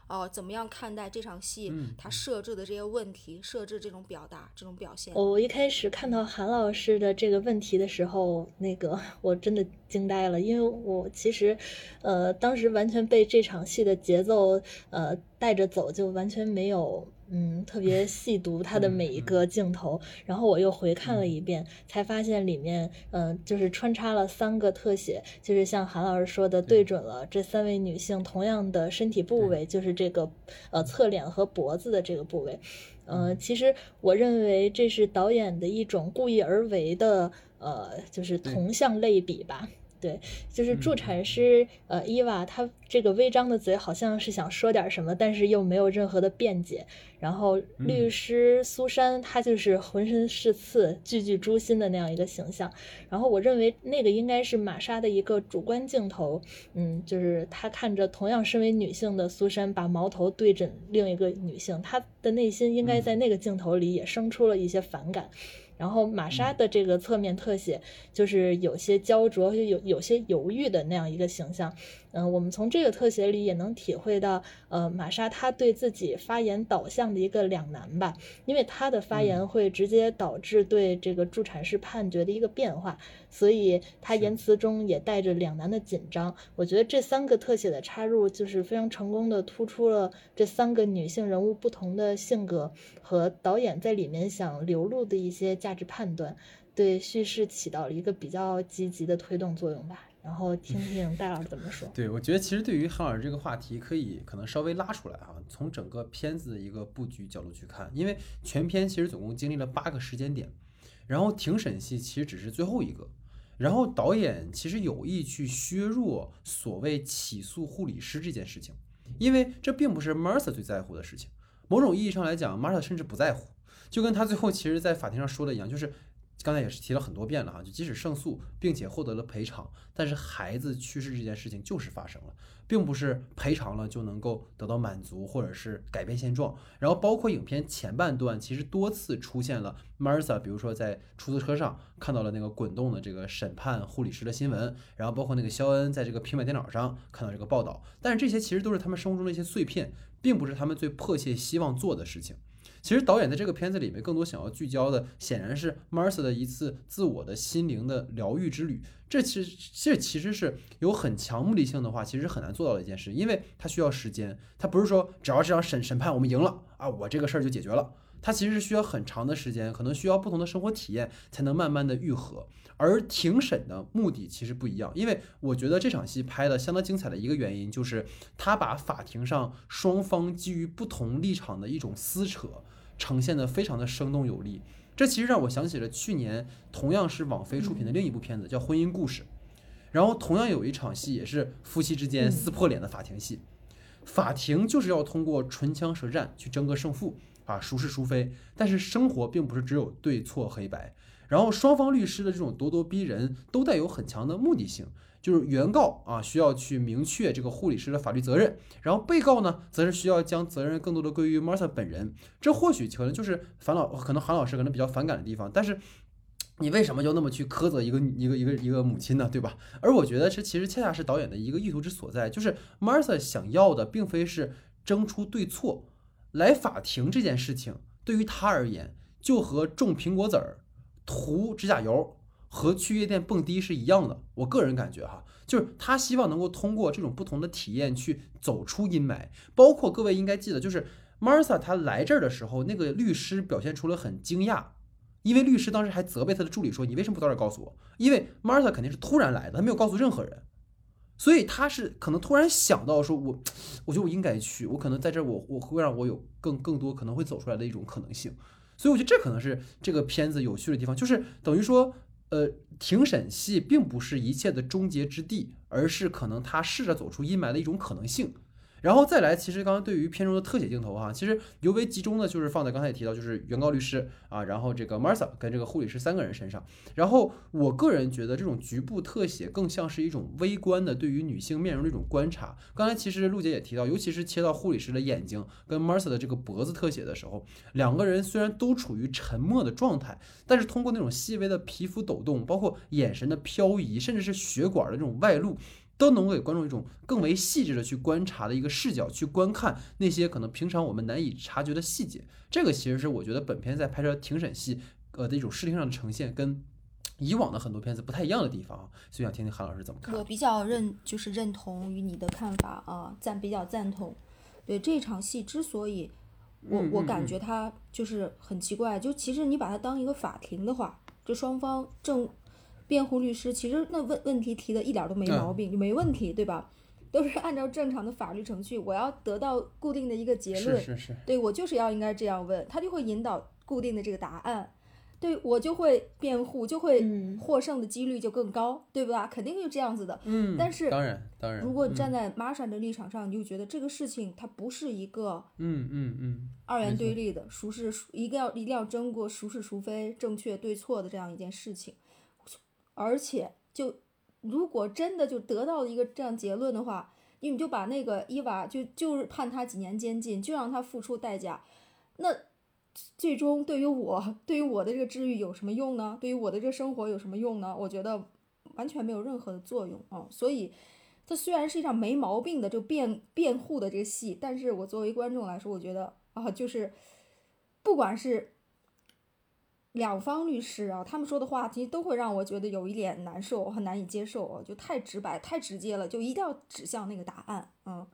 Speaker 3: 哦，怎么样看待这场戏？他设置的这些问题，设置这种表达，这种表现。
Speaker 2: 我一开始看到韩老师的这个问题的时候，那个我真的惊呆了，因为我其实，呃，当时完全被这场戏的节奏，呃，带着走，就完全没有。嗯，特别 细读他的每一个镜头，然后我又回看了一遍，才发现里面，嗯，就是穿插了三个特写，就是像韩老师说的，对准了这三位女性同样的身体部位，就是这个，呃，侧脸和脖子的这个部位。嗯，其实我认为这是导演的一种故意而为的，呃，就是同向类比吧。对，就是助产师呃伊娃，她这个微张的嘴好像是想说点什么，但是又没有任何的辩解。然后律师苏珊，她就是浑身是刺、句句诛心的那样一个形象。然后我认为那个应该是玛莎的一个主观镜头，嗯，就是她看着同样身为女性的苏珊把矛头对准另一个女性，她的内心应该在那个镜头里也生出了一些反感。然后玛莎的这个侧面特写，就是有些焦灼，有有些犹豫的那样一个形象。嗯，我们从这个特写里也能体会到，呃，玛莎她对自己发言导向的一个两难吧，因为她的发言会直接导致对这个助产士判决的一个变化，所以她言辞中也带着两难的紧张。我觉得这三个特写的插入，就是非常成功的突出了这三个女性人物不同的性格和导演在里面想流露的一些价值判断，对叙事起到了一个比较积极的推动作用吧。然后听听戴老师怎么说。
Speaker 1: 对，我觉得其实对于韩老师这个话题，可以可能稍微拉出来哈，从整个片子的一个布局角度去看，因为全片其实总共经历了八个时间点，然后庭审戏其实只是最后一个，然后导演其实有意去削弱所谓起诉护理师这件事情，因为这并不是 Martha 最在乎的事情，某种意义上来讲，Martha 甚至不在乎，就跟他最后其实在法庭上说的一样，就是。刚才也是提了很多遍了哈，就即使胜诉并且获得了赔偿，但是孩子去世这件事情就是发生了，并不是赔偿了就能够得到满足或者是改变现状。然后包括影片前半段，其实多次出现了 Martha，比如说在出租车上看到了那个滚动的这个审判护理师的新闻，然后包括那个肖恩在这个平板电脑上看到这个报道，但是这些其实都是他们生活中的一些碎片，并不是他们最迫切希望做的事情。其实导演在这个片子里面更多想要聚焦的，显然是 Martha 的一次自我的心灵的疗愈之旅。这其实这其实是有很强目的性的话，其实很难做到的一件事，因为它需要时间。它不是说只要这场审审判我们赢了啊，我这个事儿就解决了。它其实是需要很长的时间，可能需要不同的生活体验才能慢慢的愈合。而庭审的目的其实不一样，因为我觉得这场戏拍的相当精彩的一个原因，就是他把法庭上双方基于不同立场的一种撕扯呈现的非常的生动有力。这其实让我想起了去年同样是网飞出品的另一部片子，叫《婚姻故事》，然后同样有一场戏也是夫妻之间撕破脸的法庭戏，法庭就是要通过唇枪舌战去争个胜负啊，孰是孰非。但是生活并不是只有对错黑白。然后双方律师的这种咄咄逼人，都带有很强的目的性，就是原告啊需要去明确这个护理师的法律责任，然后被告呢则是需要将责任更多的归于 Martha 本人。这或许可能就是樊老，可能韩老师可能比较反感的地方，但是你为什么就那么去苛责一个一个一个一个母亲呢？对吧？而我觉得这其实恰恰是导演的一个意图之所在，就是 Martha 想要的并非是争出对错，来法庭这件事情对于他而言就和种苹果籽儿。涂指甲油和去夜店蹦迪是一样的，我个人感觉哈，就是他希望能够通过这种不同的体验去走出阴霾。包括各位应该记得，就是 Martha 他来这儿的时候，那个律师表现出了很惊讶，因为律师当时还责备他的助理说：“你为什么不早点告诉我？”因为 Martha 肯定是突然来的，他没有告诉任何人，所以他是可能突然想到说：“我，我觉得我应该去，我可能在这儿，我我会让我有更更多可能会走出来的一种可能性。”所以我觉得这可能是这个片子有趣的地方，就是等于说，呃，庭审戏并不是一切的终结之地，而是可能他试着走出阴霾的一种可能性。然后再来，其实刚刚对于片中的特写镜头哈，其实尤为集中的就是放在刚才也提到，就是原告律师啊，然后这个 Martha 跟这个护理师三个人身上。然后我个人觉得这种局部特写更像是一种微观的对于女性面容的一种观察。刚才其实陆姐也提到，尤其是切到护理师的眼睛跟 Martha 的这个脖子特写的时候，两个人虽然都处于沉默的状态，但是通过那种细微的皮肤抖动，包括眼神的漂移，甚至是血管的这种外露。都能够给观众一种更为细致的去观察的一个视角，去观看那些可能平常我们难以察觉的细节。这个其实是我觉得本片在拍摄庭审戏呃的一种视听上的呈现，跟以往的很多片子不太一样的地方。所以想听听韩老师怎么看。
Speaker 3: 我比较认就是认同于你的看法啊，赞比较赞同。对这场戏之所以我我感觉它就是很奇怪，就其实你把它当一个法庭的话，就双方正。辩护律师其实那问问题提的一点都没毛病，就没问题，对吧？都是按照正常的法律程序，我要得到固定的一个结论，
Speaker 1: 是是是，
Speaker 3: 对我就是要应该这样问，他就会引导固定的这个答案，对我就会辩护，就会获胜的几率就更高，对吧？肯定就这样子的。
Speaker 1: 嗯，
Speaker 3: 但是
Speaker 1: 当然当然，
Speaker 3: 如果站在玛莎的立场上，你就觉得这个事情它不是一个
Speaker 1: 嗯嗯嗯
Speaker 3: 二元对立的，孰是孰一定要一定要争过孰是孰非、正确对错的这样一件事情。而且，就如果真的就得到了一个这样结论的话，你就把那个伊娃就就是判他几年监禁，就让他付出代价，那最终对于我对于我的这个治愈有什么用呢？对于我的这个生活有什么用呢？我觉得完全没有任何的作用啊！所以，它虽然是一场没毛病的就辩辩护的这个戏，但是我作为观众来说，我觉得啊，就是不管是。两方律师啊，他们说的话其实都会让我觉得有一点难受，很难以接受，就太直白、太直接了，就一定要指向那个答案。嗯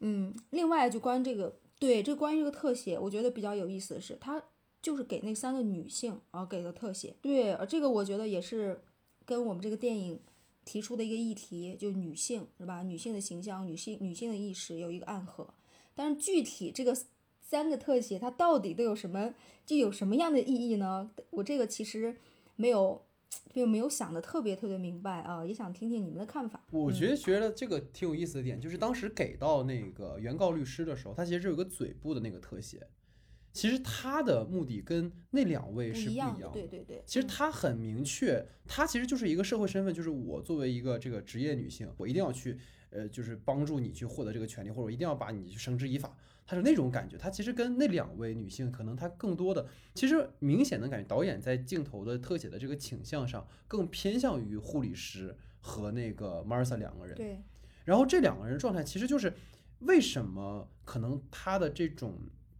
Speaker 3: 嗯，另外就关于这个，对，这关于这个特写，我觉得比较有意思的是，他就是给那三个女性啊给的特写。对，这个我觉得也是跟我们这个电影提出的一个议题，就女性是吧？女性的形象、女性女性的意识有一个暗合，但是具体这个。三个特写，它到底都有什么，就有什么样的意义呢？我这个其实没有，并没有想的特别特别明白啊，也想听听你们的看法。
Speaker 1: 我觉得觉得这个挺有意思的点，就是当时给到那个原告律师的时候，他其实是有个嘴部的那个特写，其实他的目的跟那两位是不一样的。
Speaker 3: 对对对，
Speaker 1: 其实他很明确，他其实就是一个社会身份，就是我作为一个这个职业女性，我一定要去，呃，就是帮助你去获得这个权利，或者我一定要把你去绳之以法。他是那种感觉，他其实跟那两位女性可能他更多的，其实明显的感觉导演在镜头的特写的这个倾向上更偏向于护理师和那个 Martha 两个人。
Speaker 3: 对。
Speaker 1: 然后这两个人状态其实就是为什么可能他的这种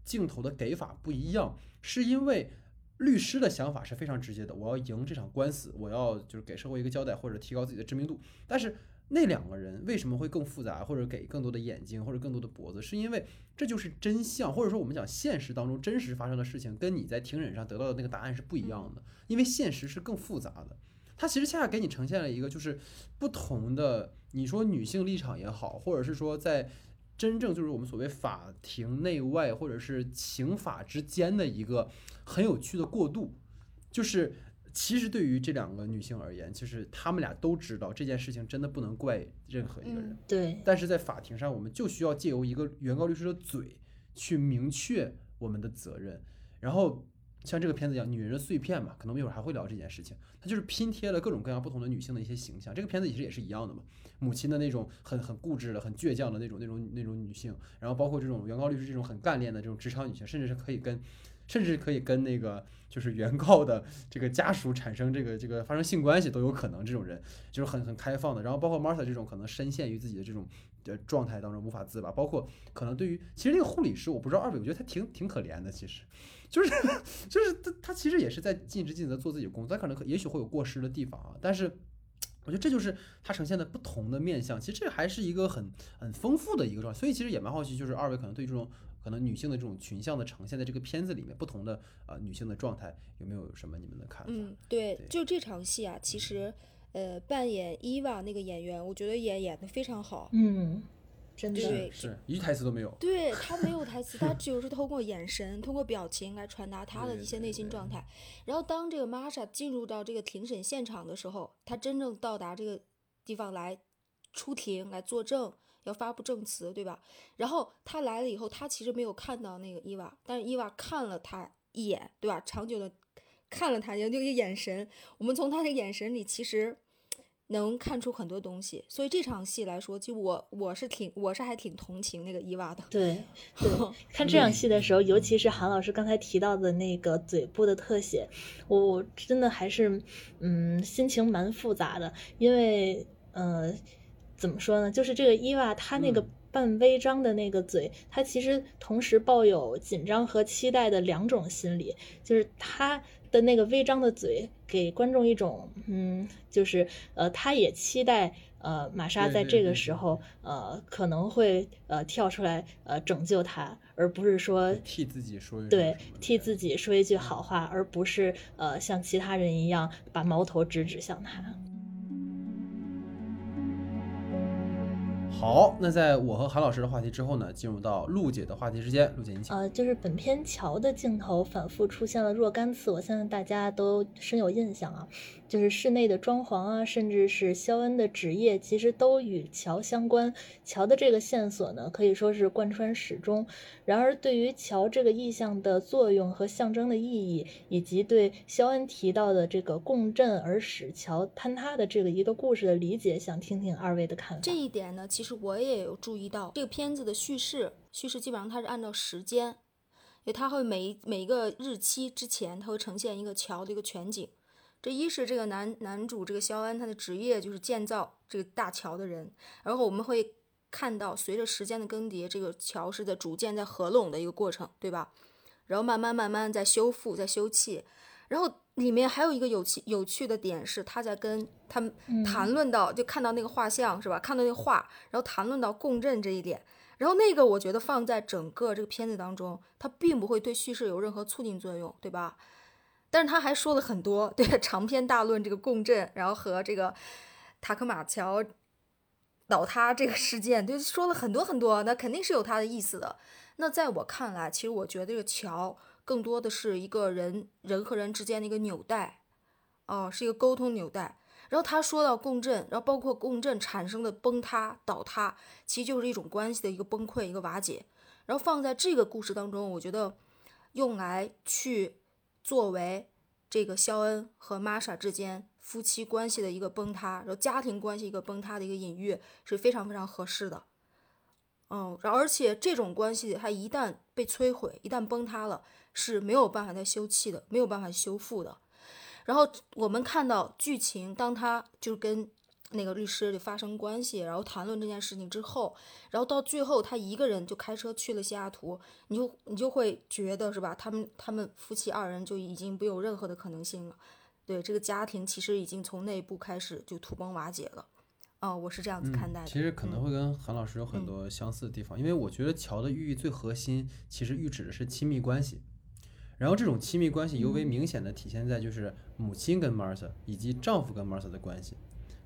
Speaker 1: 镜头的给法不一样，是因为律师的想法是非常直接的，我要赢这场官司，我要就是给社会一个交代或者提高自己的知名度。但是那两个人为什么会更复杂，或者给更多的眼睛，或者更多的脖子，是因为这就是真相，或者说我们讲现实当中真实发生的事情，跟你在庭审上得到的那个答案是不一样的，因为现实是更复杂的。它其实恰恰给你呈现了一个就是不同的，你说女性立场也好，或者是说在真正就是我们所谓法庭内外或者是刑法之间的一个很有趣的过渡，就是。其实对于这两个女性而言，就是她们俩都知道这件事情真的不能怪任何一个人。
Speaker 2: 对。
Speaker 1: 但是在法庭上，我们就需要借由一个原告律师的嘴去明确我们的责任。然后像这个片子一样，《女人的碎片》嘛，可能我们一会儿还会聊这件事情。它就是拼贴了各种各样不同的女性的一些形象。这个片子其实也是一样的嘛，母亲的那种很很固执的、很倔强的那种、那种、那种女性，然后包括这种原告律师这种很干练的这种职场女性，甚至是可以跟。甚至可以跟那个就是原告的这个家属产生这个这个发生性关系都有可能，这种人就是很很开放的。然后包括 Martha 这种可能深陷于自己的这种的状态当中无法自拔，包括可能对于其实那个护理师，我不知道二位，我觉得他挺挺可怜的，其实就是 就是他他其实也是在尽职尽责做自己的工作，他可能也许会有过失的地方啊，但是我觉得这就是他呈现的不同的面相，其实这还是一个很很丰富的一个状态，所以其实也蛮好奇，就是二位可能对这种。可能女性的这种群像的呈现在这个片子里面，不同的呃女性的状态有没有什么你们的看法？
Speaker 3: 嗯，对，就这场戏啊，其实呃扮演伊娃那个演员，我觉得演演的非常好。
Speaker 2: 嗯，真的
Speaker 3: 对，
Speaker 1: 是一句台词都没有。
Speaker 3: 对他没有 台词，他就是通过眼神、通过表情来传达他的一些内心状态。然后当这个玛莎进入到这个庭审现场的时候，他真正到达这个地方来出庭来作证。要发布证词，对吧？然后他来了以后，他其实没有看到那个伊娃，但是伊娃看了他一眼，对吧？长久的看了他，就那个眼神，我们从他的眼神里其实能看出很多东西。所以这场戏来说，就我我是挺我是还挺同情那个伊娃的。
Speaker 2: 对 对，看这场戏的时候，尤其是韩老师刚才提到的那个嘴部的特写，我真的还是嗯心情蛮复杂的，因为呃。怎么说呢？就是这个伊娃，她那个半微张的那个嘴，她其实同时抱有紧张和期待的两种心理。就是她的那个微张的嘴，给观众一种，嗯，就是呃，她也期待呃玛莎在这个时候呃可能会呃跳出来呃拯救他，而不是说
Speaker 1: 替自己说
Speaker 2: 对替自己说一句好话，而不是呃像其他人一样把矛头直指向他。
Speaker 1: 好，那在我和韩老师的话题之后呢，进入到陆姐的话题之间。陆姐，你请。
Speaker 2: 呃，就是本片桥的镜头反复出现了若干次，我相信大家都深有印象啊。就是室内的装潢啊，甚至是肖恩的职业，其实都与桥相关。桥的这个线索呢，可以说是贯穿始终。然而，对于桥这个意象的作用和象征的意义，以及对肖恩提到的这个共振而使桥坍塌的这个一个故事的理解，想听听二位的看法。
Speaker 3: 这一点呢，其实我也有注意到，这个片子的叙事，叙事基本上它是按照时间，因为它会每每一个日期之前，它会呈现一个桥的一个全景。这一是这个男男主这个肖恩，他的职业就是建造这个大桥的人。然后我们会看到，随着时间的更迭，这个桥是在逐渐在合拢的一个过程，对吧？然后慢慢慢慢在修复，在修葺。然后里面还有一个有趣有趣的点是，他在跟他们谈论到，就看到那个画像是吧？看到那个画，然后谈论到共振这一点。然后那个我觉得放在整个这个片子当中，它并不会对叙事有任何促进作用，对吧？但是他还说了很多，对 长篇大论这个共振，然后和这个塔克马桥倒塌这个事件，对，说了很多很多，那肯定是有他的意思的。那在我看来，其实我觉得这个桥更多的是一个人人和人之间的一个纽带，哦，是一个沟通纽带。然后他说到共振，然后包括共振产生的崩塌、倒塌，其实就是一种关系的一个崩溃、一个瓦解。然后放在这个故事当中，我觉得用来去。作为这个肖恩和玛莎之间夫妻关系的一个崩塌，然后家庭关系一个崩塌的一个隐喻是非常非常合适的。嗯，然后而且这种关系它一旦被摧毁，一旦崩塌了，是没有办法再修葺的，没有办法修复的。然后我们看到剧情，当他就跟。那个律师就发生关系，然后谈论这件事情之后，然后到最后他一个人就开车去了西雅图，你就你就会觉得是吧？他们他们夫妻二人就已经没有任何的可能性了，对这个家庭其实已经从内部开始就土崩瓦解了，哦，我是这样子看待的。
Speaker 1: 其实可能会跟韩老师有很多相似的地方，因为我觉得桥的寓意最核心，其实喻指的是亲密关系。然后这种亲密关系尤为明显的体现在就是母亲跟 Martha 以及丈夫跟 Martha 的关系。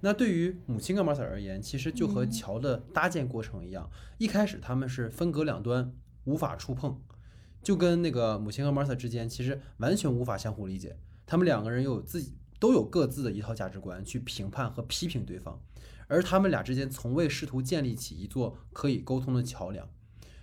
Speaker 1: 那对于母亲跟 Martha 而言，其实就和桥的搭建过程一样，一开始他们是分隔两端，无法触碰，就跟那个母亲和 Martha 之间其实完全无法相互理解。他们两个人又有自己都有各自的一套价值观去评判和批评对方。而他们俩之间从未试图建立起一座可以沟通的桥梁。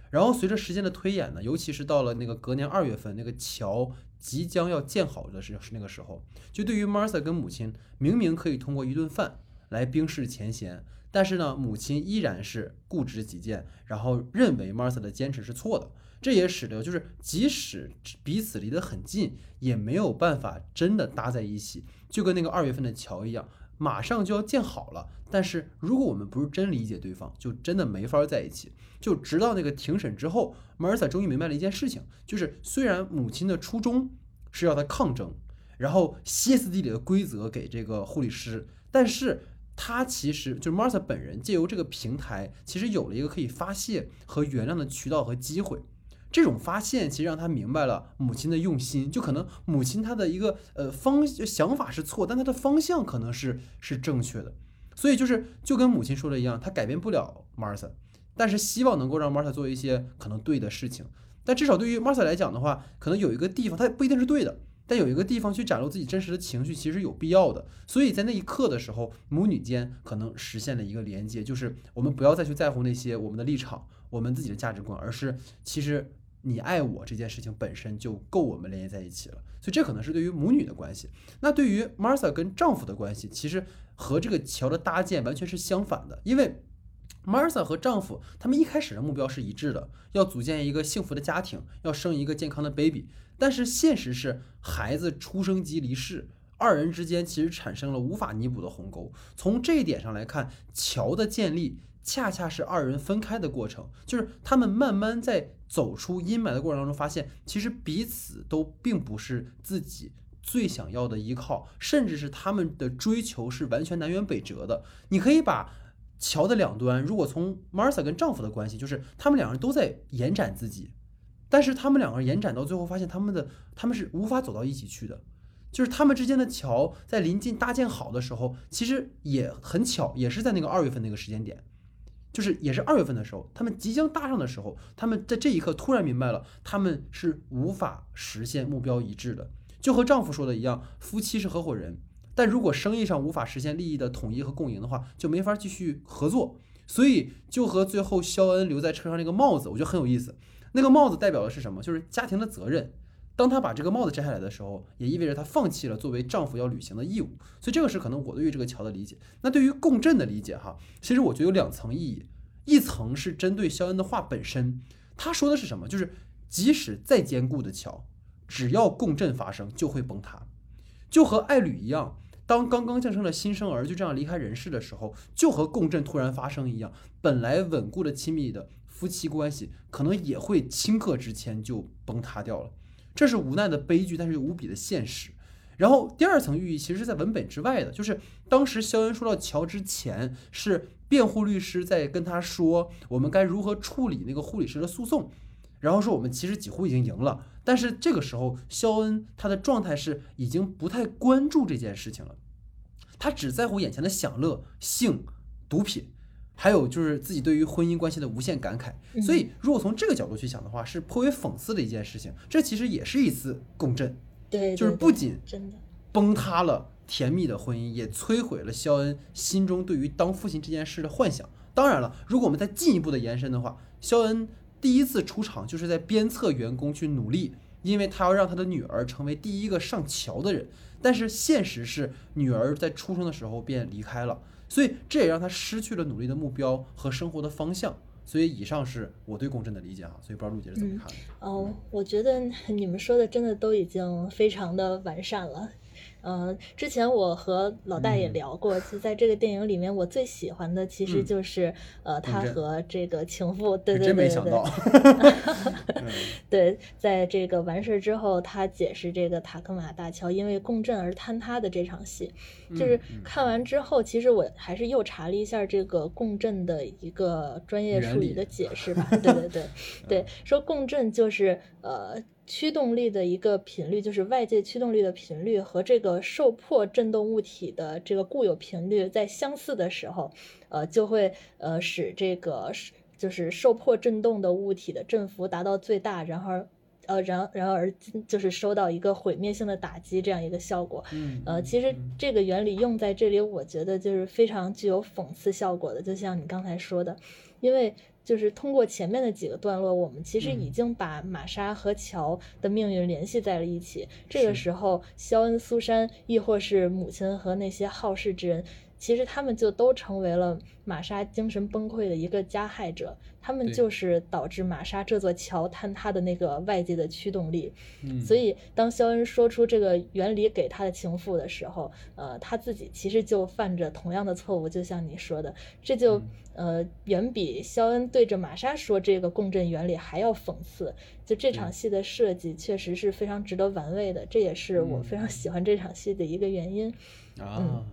Speaker 1: 然后随着时间的推演呢，尤其是到了那个隔年二月份，那个桥即将要建好的时是那个时候，就对于 Martha 跟母亲，明明可以通过一顿饭来冰释前嫌，但是呢，母亲依然是固执己见，然后认为 Martha 的坚持是错的。这也使得就是即使彼此离得很近，也没有办法真的搭在一起，就跟那个二月份的桥一样。马上就要建好了，但是如果我们不是真理解对方，就真的没法在一起。就直到那个庭审之后，Martha 终于明白了一件事情，就是虽然母亲的初衷是要他抗争，然后歇斯底里的规则给这个护理师，但是他其实就是 Martha 本人借由这个平台，其实有了一个可以发泄和原谅的渠道和机会。这种发现其实让他明白了母亲的用心，就可能母亲她的一个呃方想法是错，但她的方向可能是是正确的，所以就是就跟母亲说的一样，他改变不了 Martha，但是希望能够让 Martha 做一些可能对的事情，但至少对于 Martha 来讲的话，可能有一个地方他不一定是对的，但有一个地方去展露自己真实的情绪其实有必要的，所以在那一刻的时候，母女间可能实现了一个连接，就是我们不要再去在乎那些我们的立场、我们自己的价值观，而是其实。你爱我这件事情本身就够我们连接在一起了，所以这可能是对于母女的关系。那对于 Martha 跟丈夫的关系，其实和这个桥的搭建完全是相反的。因为 Martha 和丈夫他们一开始的目标是一致的，要组建一个幸福的家庭，要生一个健康的 baby。但是现实是，孩子出生即离世，二人之间其实产生了无法弥补的鸿沟。从这一点上来看，桥的建立。恰恰是二人分开的过程，就是他们慢慢在走出阴霾的过程当中，发现其实彼此都并不是自己最想要的依靠，甚至是他们的追求是完全南辕北辙的。你可以把桥的两端，如果从 Martha 跟丈夫的关系，就是他们两个人都在延展自己，但是他们两个人延展到最后，发现他们的他们是无法走到一起去的，就是他们之间的桥在临近搭建好的时候，其实也很巧，也是在那个二月份那个时间点。就是也是二月份的时候，他们即将搭上的时候，他们在这一刻突然明白了，他们是无法实现目标一致的。就和丈夫说的一样，夫妻是合伙人，但如果生意上无法实现利益的统一和共赢的话，就没法继续合作。所以就和最后肖恩留在车上那个帽子，我觉得很有意思。那个帽子代表的是什么？就是家庭的责任。当他把这个帽子摘下来的时候，也意味着他放弃了作为丈夫要履行的义务。所以这个是可能我对于这个桥的理解。那对于共振的理解，哈，其实我觉得有两层意义。一层是针对肖恩的话本身，他说的是什么？就是即使再坚固的桥，只要共振发生就会崩塌。就和爱侣一样，当刚刚降生的新生儿就这样离开人世的时候，就和共振突然发生一样，本来稳固的亲密的夫妻关系，可能也会顷刻之间就崩塌掉了。这是无奈的悲剧，但是又无比的现实。然后第二层寓意其实是在文本之外的，就是当时肖恩说到桥之前，是辩护律师在跟他说我们该如何处理那个护理师的诉讼，然后说我们其实几乎已经赢了，但是这个时候肖恩他的状态是已经不太关注这件事情了，他只在乎眼前的享乐、性、毒品。还有就是自己对于婚姻关系的无限感慨，所以如果从这个角度去想的话，是颇为讽刺的一件事情。这其实也是一次共振，
Speaker 2: 对，
Speaker 1: 就是不仅
Speaker 2: 真的
Speaker 1: 崩塌了甜蜜的婚姻，也摧毁了肖恩心中对于当父亲这件事的幻想。当然了，如果我们再进一步的延伸的话，肖恩第一次出场就是在鞭策员工去努力，因为他要让他的女儿成为第一个上桥的人。但是现实是，女儿在出生的时候便离开了。所以这也让他失去了努力的目标和生活的方向。所以以上是我对共振的理解哈。所以不知道陆姐是怎么看的？
Speaker 2: 哦，我觉得你们说的真的都已经非常的完善了。呃，之前我和老大也聊过，就在这个电影里面，我最喜欢的其实就是呃，他和这个情妇，对对对对对，对，在这个完事之后，他解释这个塔克马大桥因为共振而坍塌的这场戏，就是看完之后，其实我还是又查了一下这个共振的一个专业术语的解释吧，对对对对，说共振就是呃。驱动力的一个频率，就是外界驱动力的频率和这个受迫振动物体的这个固有频率在相似的时候，呃，就会呃使这个就是受迫振动的物体的振幅达到最大，然后呃然然而就是收到一个毁灭性的打击这样一个效果。
Speaker 1: 嗯，
Speaker 2: 呃，其实这个原理用在这里，我觉得就是非常具有讽刺效果的，就像你刚才说的，因为。就是通过前面的几个段落，我们其实已经把玛莎和乔的命运联系在了一起。这个时候，肖恩、苏珊，亦或是母亲和那些好事之人。其实他们就都成为了玛莎精神崩溃的一个加害者，他们就是导致玛莎这座桥坍塌的那个外界的驱动力。所以当肖恩说出这个原理给他的情妇的时候，呃，他自己其实就犯着同样的错误，就像你说的，这就呃远比肖恩对着玛莎说这个共振原理还要讽刺。就这场戏的设计确实是非常值得玩味的，这也是我非常喜欢这场戏的一个原因。
Speaker 1: 啊。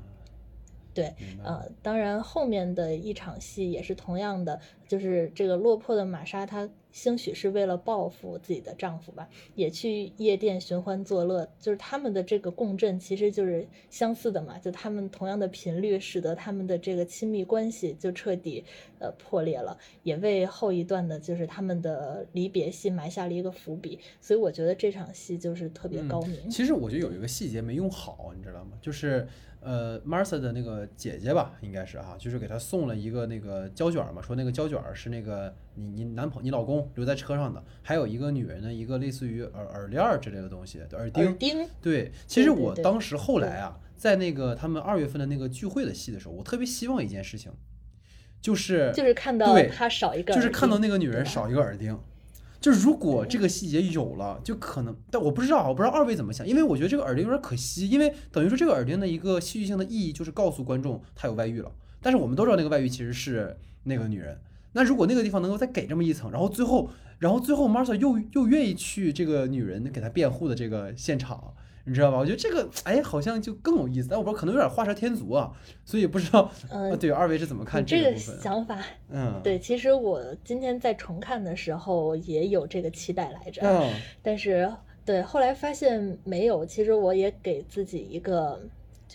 Speaker 2: 对，呃，当然后面的一场戏也是同样的，就是这个落魄的玛莎，她兴许是为了报复自己的丈夫吧，也去夜店寻欢作乐，就是他们的这个共振其实就是相似的嘛，就他们同样的频率，使得他们的这个亲密关系就彻底呃破裂了，也为后一段的就是他们的离别戏埋下了一个伏笔，所以我觉得这场戏就是特别高明。
Speaker 1: 其实我觉得有一个细节没用好，你知道吗？就是。呃，Martha 的那个姐姐吧，应该是哈，就是给她送了一个那个胶卷嘛，说那个胶卷是那个你你男朋你老公留在车上的，还有一个女人的一个类似于耳耳链之类的东西，耳钉。
Speaker 2: 耳钉。
Speaker 1: 对，其实我当时后来啊，在那个他们二月份的那个聚会的戏的时候，我特别希望一件事情，就是
Speaker 2: 就是看到他少一个，
Speaker 1: 就是看到那个女人少一个耳钉。就如果这个细节有了，就可能，但我不知道，我不知道二位怎么想，因为我觉得这个耳钉有点可惜，因为等于说这个耳钉的一个戏剧性的意义就是告诉观众他有外遇了，但是我们都知道那个外遇其实是那个女人，那如果那个地方能够再给这么一层，然后最后，然后最后 Martha 又又愿意去这个女人给他辩护的这个现场。你知道吧？我觉得这个哎，好像就更有意思。但我不知道，可能有点画蛇添足啊，所以不知道。
Speaker 2: 嗯，
Speaker 1: 对，二位是怎么看
Speaker 2: 这
Speaker 1: 个
Speaker 2: 想法？
Speaker 1: 嗯，
Speaker 2: 对，其实我今天在重看的时候也有这个期待来着。嗯，但是对后来发现没有。其实我也给自己一个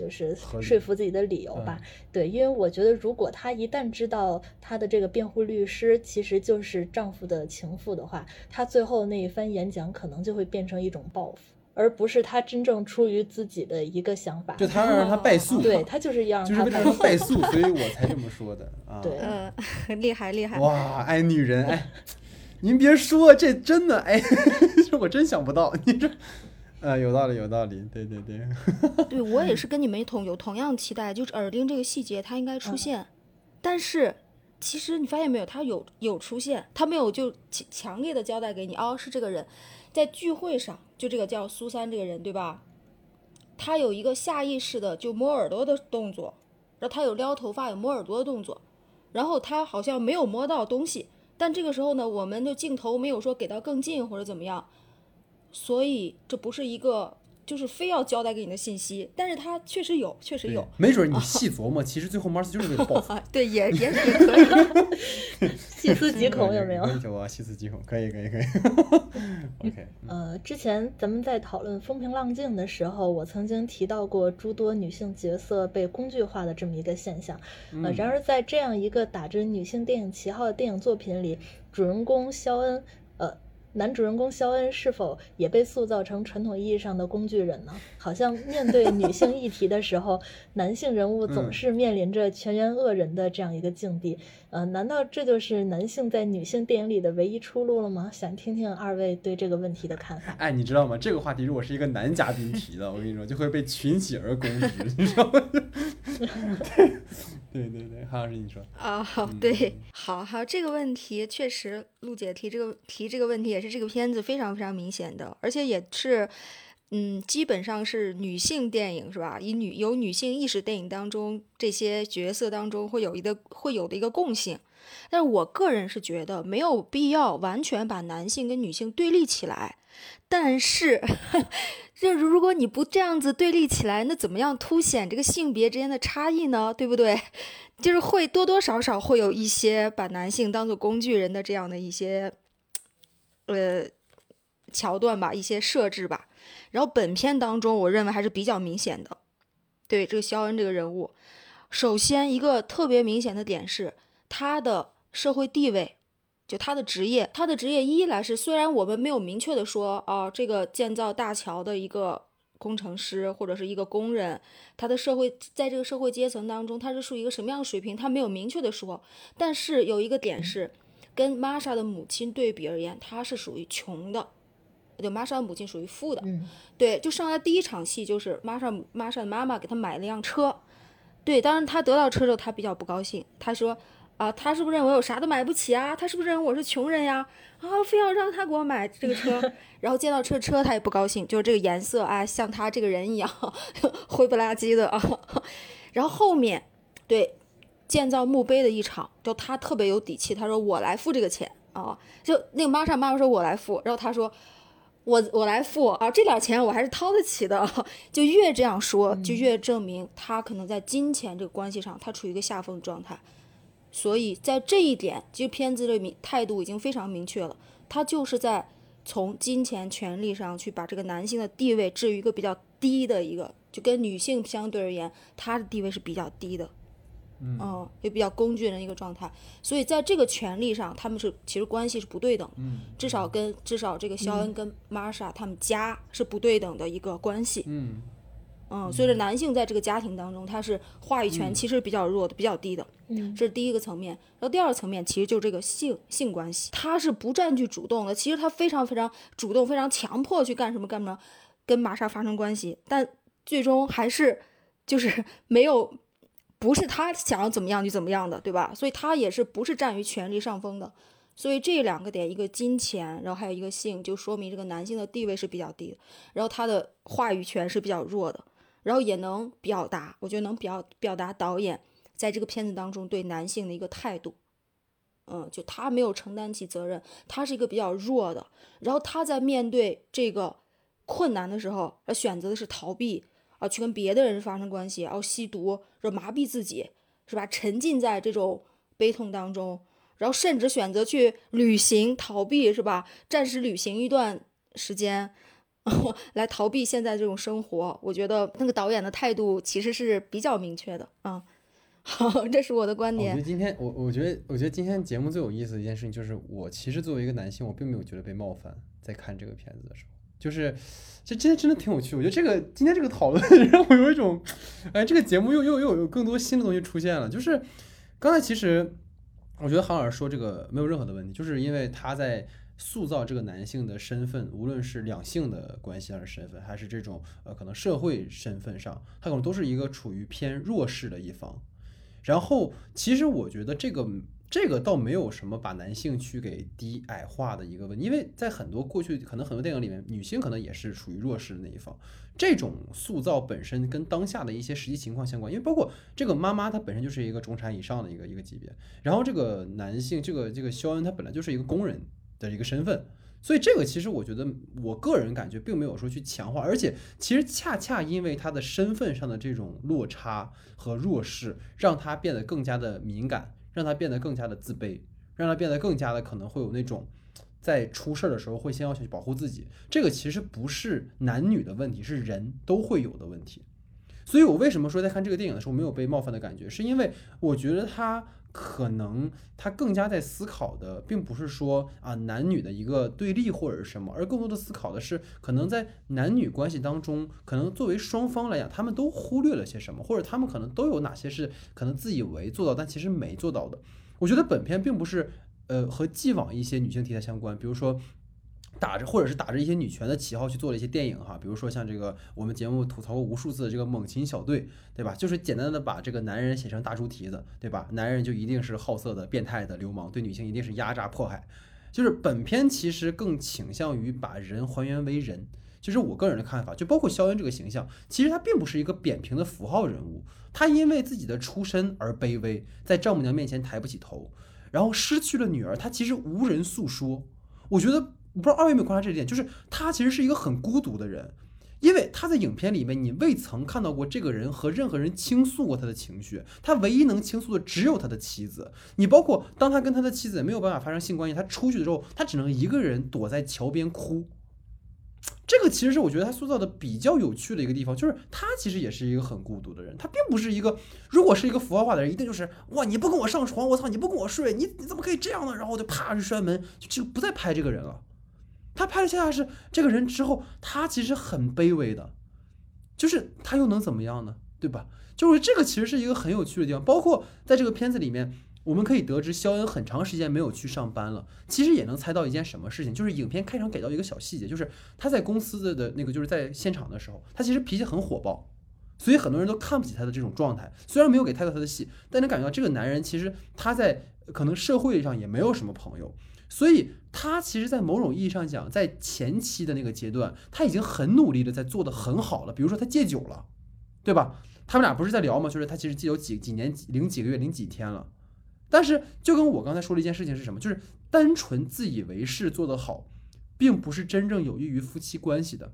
Speaker 2: 就是说服自己的理由吧。对，因为我觉得如果她一旦知道她的这个辩护律师其实就是丈夫的情妇的话，她最后那一番演讲可能就会变成一种报复。而不是他真正出于自己的一个想法，
Speaker 1: 就他要让他败诉，
Speaker 2: 对他就是要
Speaker 1: 让他败诉，所以我 才这么说的啊。
Speaker 2: 对，
Speaker 3: 嗯，厉害厉害。
Speaker 1: 哇，哎，女人，哎，您别说，这真的，哎，这 我真想不到，你这，呃，有道理，有道理，对对对。
Speaker 3: 对 我也是跟你们同有同样期待，就是耳钉这个细节它应该出现，但是其实你发现没有，它有有出现，它没有就强强烈的交代给你，哦，是这个人。在聚会上，就这个叫苏珊这个人，对吧？他有一个下意识的就摸耳朵的动作，然后他有撩头发、有摸耳朵的动作，然后他好像没有摸到东西，但这个时候呢，我们的镜头没有说给到更近或者怎么样，所以这不是一个。就是非要交代给你的信息，但是他确实有，确实有，
Speaker 1: 没准你细琢磨，其实最后 Mars 就是为了报复。
Speaker 3: 对，也也也可以，
Speaker 2: 细思极恐有没有？
Speaker 1: 有啊，细思极恐，可以可以可以。OK，
Speaker 2: 呃，之前咱们在讨论风平浪静的时候，我曾经提到过诸多女性角色被工具化的这么一个现象。呃，然而在这样一个打着女性电影旗号的电影作品里，主人公肖恩，呃。男主人公肖恩是否也被塑造成传统意义上的工具人呢？好像面对女性议题的时候，男性人物总是面临着全员恶人的这样一个境地。呃，难道这就是男性在女性电影里的唯一出路了吗？想听听二位对这个问题的看法。
Speaker 1: 哎，你知道吗？这个话题如果是一个男嘉宾提的，我跟你说，就会被群起而攻之，你知道吗？对 对对，韩老师你说
Speaker 3: 啊，对，好好，这个问题确实，陆姐提这个提这个问题也是这个片子非常非常明显的，而且也是嗯，基本上是女性电影是吧？以女有女性意识电影当中这些角色当中会有一个会有的一个共性，但是我个人是觉得没有必要完全把男性跟女性对立起来。但是，就是如果你不这样子对立起来，那怎么样凸显这个性别之间的差异呢？对不对？就是会多多少少会有一些把男性当做工具人的这样的一些呃桥段吧，一些设置吧。然后本片当中，我认为还是比较明显的，对这个肖恩这个人物，首先一个特别明显的点是他的社会地位，就他的职业，他的职业一来是虽然我们没有明确的说啊，这个建造大桥的一个工程师或者是一个工人，他的社会在这个社会阶层当中他是属于一个什么样的水平，他没有明确的说，但是有一个点是跟玛莎的母亲对比而言，他是属于穷的。就玛莎的母亲属于富的，对，就上来第一场戏就是玛莎玛莎的妈妈给他买了辆车，对，当然他得到车之后他比较不高兴，他说啊，他是不是认为我啥都买不起啊？他是不是认为我是穷人呀？啊，非要让他给我买这个车，然后见到车车他也不高兴，就是这个颜色啊，像他这个人一样 灰不拉几的啊。然后后面对建造墓碑的一场，就他特别有底气，他说我来付这个钱啊，就那个玛莎妈妈说我来付，然后他说。我我来付啊，这点钱我还是掏得起的。就越这样说，就越证明他可能在金钱这个关系上，他处于一个下风状态。所以在这一点，其实片子的明态度已经非常明确了，他就是在从金钱权利上去把这个男性的地位置于一个比较低的一个，就跟女性相对而言，他的地位是比较低的。嗯，也比较工具人的一个状态，所以在这个权利上，他们是其实关系是不对等，
Speaker 1: 嗯，
Speaker 3: 至少跟至少这个肖恩跟玛莎他们家是不对等的一个关系，
Speaker 1: 嗯，
Speaker 3: 嗯，所以说男性在这个家庭当中，他是话语权其实比较弱的，比较低的，
Speaker 2: 嗯，
Speaker 3: 这是第一个层面，然后第二个层面其实就这个性性关系，他是不占据主动的，其实他非常非常主动，非常强迫去干什么干什么，跟玛莎发生关系，但最终还是就是没有。不是他想要怎么样就怎么样的，对吧？所以他也是不是占于权力上风的。所以这两个点，一个金钱，然后还有一个性，就说明这个男性的地位是比较低的，然后他的话语权是比较弱的，然后也能表达，我觉得能表表达导演在这个片子当中对男性的一个态度。嗯，就他没有承担起责任，他是一个比较弱的，然后他在面对这个困难的时候，而选择的是逃避。啊，去跟别的人发生关系，然后吸毒，然后麻痹自己，是吧？沉浸在这种悲痛当中，然后甚至选择去旅行逃避，是吧？暂时旅行一段时间，来逃避现在这种生活。我觉得那个导演的态度其实是比较明确的啊。好，这是我的观点。
Speaker 1: 我觉得今天我我觉得我觉得今天节目最有意思的一件事情就是，我其实作为一个男性，我并没有觉得被冒犯，在看这个片子的时候。就是，这今天真的挺有趣。我觉得这个今天这个讨论 让我有一种，哎，这个节目又又又有更多新的东西出现了。就是刚才其实我觉得韩老师说这个没有任何的问题，就是因为他在塑造这个男性的身份，无论是两性的关系还是身份，还是这种呃可能社会身份上，他可能都是一个处于偏弱势的一方。然后其实我觉得这个。这个倒没有什么把男性去给低矮化的一个问题，因为在很多过去可能很多电影里面，女性可能也是属于弱势的那一方。这种塑造本身跟当下的一些实际情况相关，因为包括这个妈妈她本身就是一个中产以上的一个一个级别，然后这个男性这个这个肖恩他本来就是一个工人的一个身份，所以这个其实我觉得我个人感觉并没有说去强化，而且其实恰恰因为他的身份上的这种落差和弱势，让他变得更加的敏感。让他变得更加的自卑，让他变得更加的可能会有那种，在出事儿的时候会先要去保护自己。这个其实不是男女的问题，是人都会有的问题。所以我为什么说在看这个电影的时候没有被冒犯的感觉，是因为我觉得他。可能他更加在思考的，并不是说啊男女的一个对立或者是什么，而更多的思考的是，可能在男女关系当中，可能作为双方来讲，他们都忽略了些什么，或者他们可能都有哪些是可能自以为做到，但其实没做到的。我觉得本片并不是呃和既往一些女性题材相关，比如说。打着或者是打着一些女权的旗号去做了一些电影哈，比如说像这个我们节目吐槽过无数次的这个猛禽小队，对吧？就是简单的把这个男人写成大猪蹄子，对吧？男人就一定是好色的、变态的流氓，对女性一定是压榨迫害。就是本片其实更倾向于把人还原为人，其实我个人的看法，就包括肖恩这个形象，其实他并不是一个扁平的符号人物，他因为自己的出身而卑微，在丈母娘面前抬不起头，然后失去了女儿，他其实无人诉说。我觉得，我不知道二位有没有观察这一点，就是他其实是一个很孤独的人。因为他在影片里面，你未曾看到过这个人和任何人倾诉过他的情绪，他唯一能倾诉的只有他的妻子。你包括当他跟他的妻子没有办法发生性关系，他出去的时候，他只能一个人躲在桥边哭。这个其实是我觉得他塑造的比较有趣的一个地方，就是他其实也是一个很孤独的人，他并不是一个，如果是一个符号化的人，一定就是哇你不跟我上床，我操你不跟我睡，你你怎么可以这样呢？然后我就啪就摔门，就就不再拍这个人了。他拍的恰恰是这个人之后，他其实很卑微的，就是他又能怎么样呢？对吧？就是这个其实是一个很有趣的地方。包括在这个片子里面，我们可以得知肖恩很长时间没有去上班了。其实也能猜到一件什么事情，就是影片开场给到一个小细节，就是他在公司的的那个就是在现场的时候，他其实脾气很火爆，所以很多人都看不起他的这种状态。虽然没有给太多他的戏，但能感觉到这个男人其实他在可能社会上也没有什么朋友。所以他其实，在某种意义上讲，在前期的那个阶段，他已经很努力的在做的很好了。比如说，他戒酒了，对吧？他们俩不是在聊吗？就是他其实戒酒几几年零几个月零几天了。但是，就跟我刚才说的一件事情是什么？就是单纯自以为是做得好，并不是真正有益于夫妻关系的。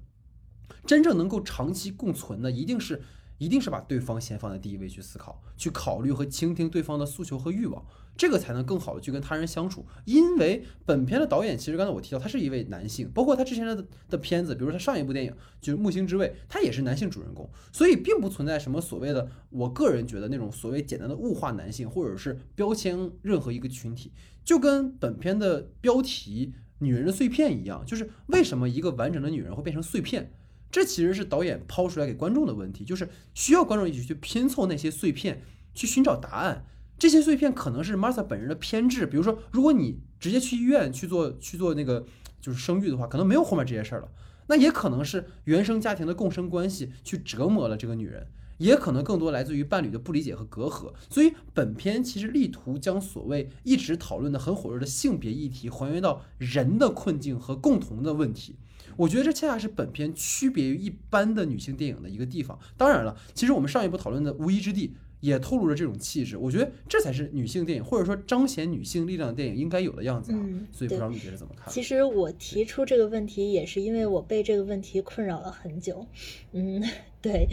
Speaker 1: 真正能够长期共存的，一定是一定是把对方先放在第一位去思考、去考虑和倾听对方的诉求和欲望。这个才能更好的去跟他人相处，因为本片的导演其实刚才我提到，他是一位男性，包括他之前的的片子，比如他上一部电影就是《木星之位》，他也是男性主人公，所以并不存在什么所谓的，我个人觉得那种所谓简单的物化男性，或者是标签任何一个群体，就跟本片的标题《女人的碎片》一样，就是为什么一个完整的女人会变成碎片？这其实是导演抛出来给观众的问题，就是需要观众一起去拼凑那些碎片，去寻找答案。这些碎片可能是 Martha 本人的偏执，比如说，如果你直接去医院去做去做那个就是生育的话，可能没有后面这些事儿了。那也可能是原生家庭的共生关系去折磨了这个女人，也可能更多来自于伴侣的不理解和隔阂。所以本片其实力图将所谓一直讨论的很火热的性别议题还原到人的困境和共同的问题。我觉得这恰恰是本片区别于一般的女性电影的一个地方。当然了，其实我们上一部讨论的《无依之地》。也透露着这种气质，我觉得这才是女性电影，或者说彰显女性力量的电影应该有的样子啊。所以不知道你觉得怎么看？
Speaker 2: 其实我提出这个问题，也是因为我被这个问题困扰了很久。嗯，对，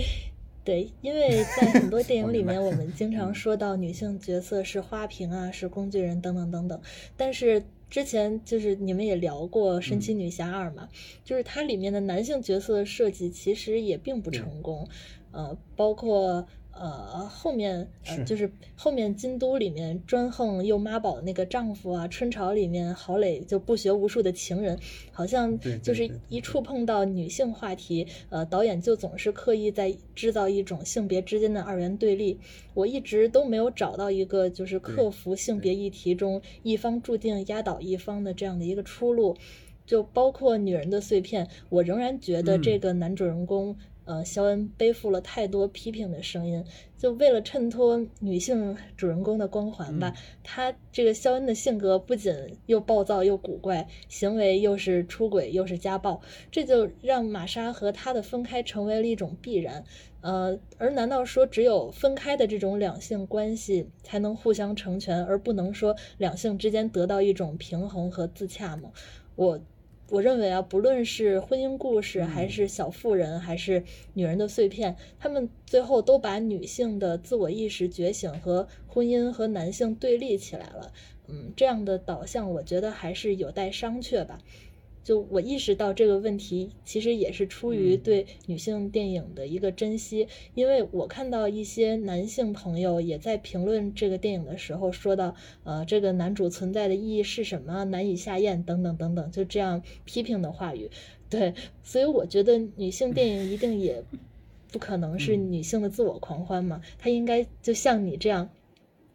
Speaker 2: 对，因为在很多电影里面，我们经常说到女性角色是花瓶啊，是工具人等等等等。但是之前就是你们也聊过《神奇女侠二》嘛，就是它里面的男性角色的设计其实也并不成功，呃，包括。呃，后面呃，就是后面京都里面专横又妈宝那个丈夫啊，春潮里面郝蕾就不学无术的情人，好像就是一触碰到女性话题，呃，导演就总是刻意在制造一种性别之间的二元对立。我一直都没有找到一个就是克服性别议题中一方注定压倒一方的这样的一个出路，就包括女人的碎片，我仍然觉得这个男主人公。呃，肖恩背负了太多批评的声音，就为了衬托女性主人公的光环吧。他这个肖恩的性格不仅又暴躁又古怪，行为又是出轨又是家暴，这就让玛莎和他的分开成为了一种必然。呃，而难道说只有分开的这种两性关系才能互相成全，而不能说两性之间得到一种平衡和自洽吗？我。我认为啊，不论是婚姻故事，还是小妇人，还是女人的碎片，他们最后都把女性的自我意识觉醒和婚姻和男性对立起来了。嗯，这样的导向，我觉得还是有待商榷吧。就我意识到这个问题，其实也是出于对女性电影的一个珍惜，因为我看到一些男性朋友也在评论这个电影的时候说到，呃，这个男主存在的意义是什么，难以下咽等等等等，就这样批评的话语。对，所以我觉得女性电影一定也不可能是女性的自我狂欢嘛，它应该就像你这样。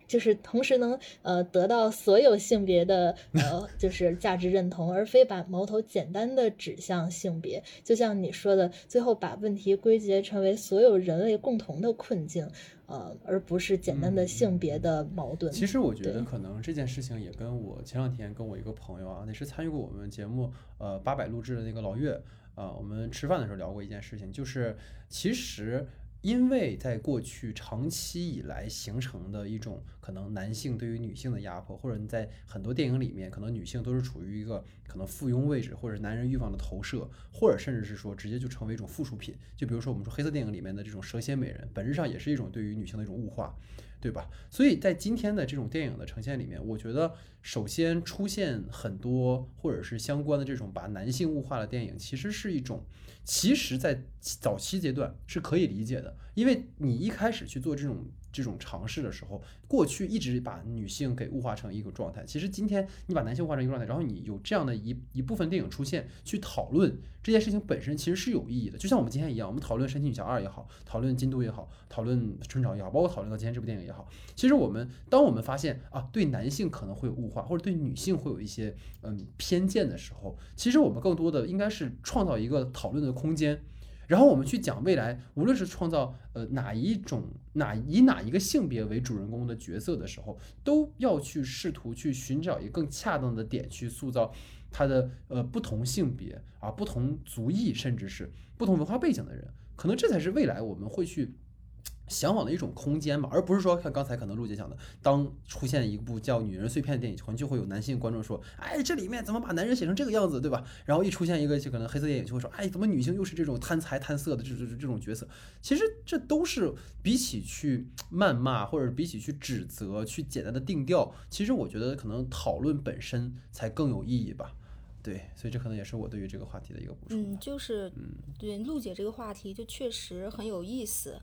Speaker 2: 就是同时能呃得到所有性别的呃 就是价值认同，而非把矛头简单的指向性别。就像你说的，最后把问题归结成为所有人类共同的困境。呃，而不是简单的性别的矛盾。
Speaker 1: 其实我觉得可能这件事情也跟我前两天跟我一个朋友啊，那是参与过我们节目呃八百录制的那个老岳啊，我们吃饭的时候聊过一件事情，就是其实。因为在过去长期以来形成的一种可能男性对于女性的压迫，或者你在很多电影里面，可能女性都是处于一个可能附庸位置，或者男人欲望的投射，或者甚至是说直接就成为一种附属品。就比如说我们说黑色电影里面的这种蛇蝎美人，本质上也是一种对于女性的一种物化。对吧？所以在今天的这种电影的呈现里面，我觉得首先出现很多或者是相关的这种把男性物化的电影，其实是一种，其实在早期阶段是可以理解的，因为你一开始去做这种。这种尝试的时候，过去一直把女性给物化成一个状态。其实今天你把男性物化成一个状态，然后你有这样的一一部分电影出现，去讨论这件事情本身，其实是有意义的。就像我们今天一样，我们讨论《神奇女侠二》也好，讨论《京都》也好，讨论《春潮》也好，包括讨论到今天这部电影也好。其实我们当我们发现啊，对男性可能会有物化，或者对女性会有一些嗯偏见的时候，其实我们更多的应该是创造一个讨论的空间。然后我们去讲未来，无论是创造呃哪一种哪以哪一个性别为主人公的角色的时候，都要去试图去寻找一个更恰当的点去塑造他的呃不同性别啊不同族裔甚至是不同文化背景的人，可能这才是未来我们会去。向往的一种空间嘛，而不是说像刚才可能陆姐讲的，当出现一部叫《女人碎片》的电影，可能就会有男性观众说，哎，这里面怎么把男人写成这个样子，对吧？然后一出现一个就可能黑色电影，就会说，哎，怎么女性又是这种贪财贪色的这这这种角色？其实这都是比起去谩骂，或者比起去指责，去简单的定调，其实我觉得可能讨论本身才更有意义吧。对，所以这可能也是我对于这个话题的一个补充。
Speaker 3: 嗯，就是，嗯，对，陆姐这个话题就确实很有意思。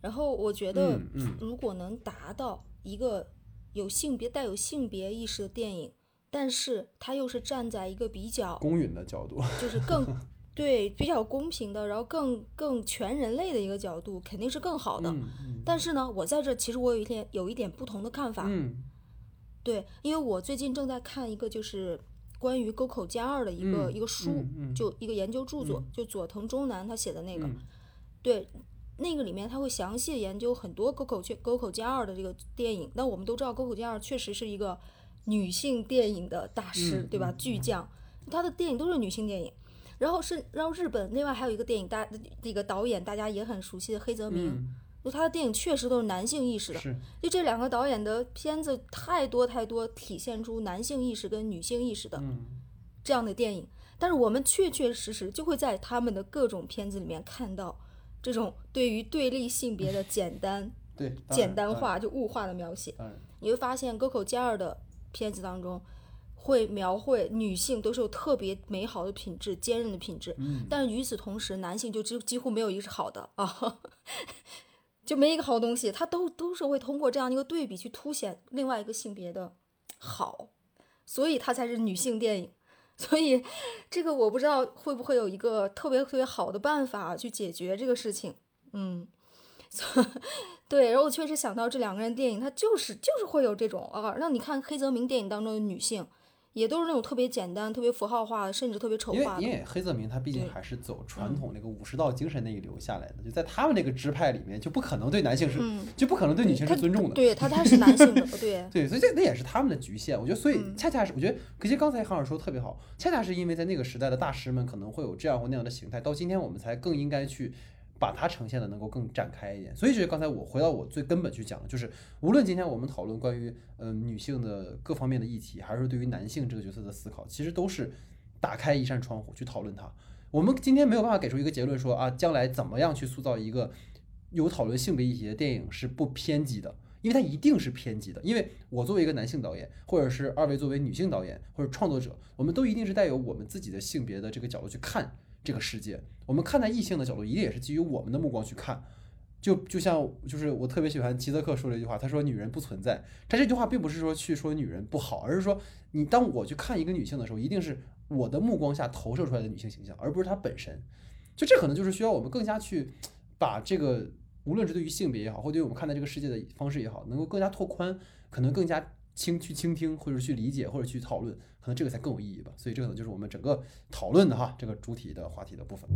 Speaker 3: 然后我觉得，如果能达到一个有性别带有性别意识的电影，但是它又是站在一个比较
Speaker 1: 公允的角度，
Speaker 3: 就是更 对比较公平的，然后更更全人类的一个角度，肯定是更好的。但是呢，我在这其实我有一点有一点不同的看法。对，因为我最近正在看一个就是关于沟口加二的一个一个书，就一个研究著作，就佐藤忠男他写的那个，对。那个里面他会详细研究很多沟口去沟口健二的这个电影。那我们都知道沟口健二确实是一个女性电影的大师，对吧？巨匠，他的电影都是女性电影。然后是，然后日本另外还有一个电影大那个导演大家也很熟悉的黑泽明，就他的电影确实都是男性意识的。就这两个导演的片子太多太多体现出男性意识跟女性意识的这样的电影，但是我们确确实实就会在他们的各种片子里面看到。这种对于对立性别的简单、
Speaker 1: 对
Speaker 3: 简单化就物化的描写，你会发现沟口健二的片子当中会描绘女性都是有特别美好的品质、坚韧的品质，但是与此同时，男性就几几乎没有一个是好的啊，就没一个好东西，他都都是会通过这样一个对比去凸显另外一个性别的好，所以它才是女性电影。所以，这个我不知道会不会有一个特别特别好的办法去解决这个事情。嗯，对，然后我确实想到这两个人电影，它就是就是会有这种啊，让你看黑泽明电影当中的女性。也都是那种特别简单、特别符号化的，甚至特别丑化
Speaker 1: 的。因为因为黑泽明他毕竟还是走传统那个武士道精神那一流下来的，就在他们那个支派里面，就不可能对男性是，就不可能对女性是尊重的。
Speaker 3: 对他他是男性的，对。
Speaker 1: 对，所以这那也是他们的局限。我觉得，所以恰恰是我觉得，可惜刚才韩老师说的特别好，恰恰是因为在那个时代的大师们可能会有这样或那样的形态，到今天我们才更应该去。把它呈现的能够更展开一点，所以就是刚才我回到我最根本去讲的，就是无论今天我们讨论关于嗯女性的各方面的议题，还是对于男性这个角色的思考，其实都是打开一扇窗户去讨论它。我们今天没有办法给出一个结论说啊，将来怎么样去塑造一个有讨论性别议题的电影是不偏激的，因为它一定是偏激的。因为我作为一个男性导演，或者是二位作为女性导演或者创作者，我们都一定是带有我们自己的性别的这个角度去看。这个世界，我们看待异性的角度，一定也是基于我们的目光去看。就就像，就是我特别喜欢齐泽克说的一句话，他说：“女人不存在。”他这句话并不是说去说女人不好，而是说，你当我去看一个女性的时候，一定是我的目光下投射出来的女性形象，而不是她本身。就这可能就是需要我们更加去把这个，无论是对于性别也好，或对于我们看待这个世界的方式也好，能够更加拓宽，可能更加倾去倾听，或者去理解，或者去讨论，那这个才更有意义吧。所以这个呢就是我们整个讨论的哈这个主体的话题的部分。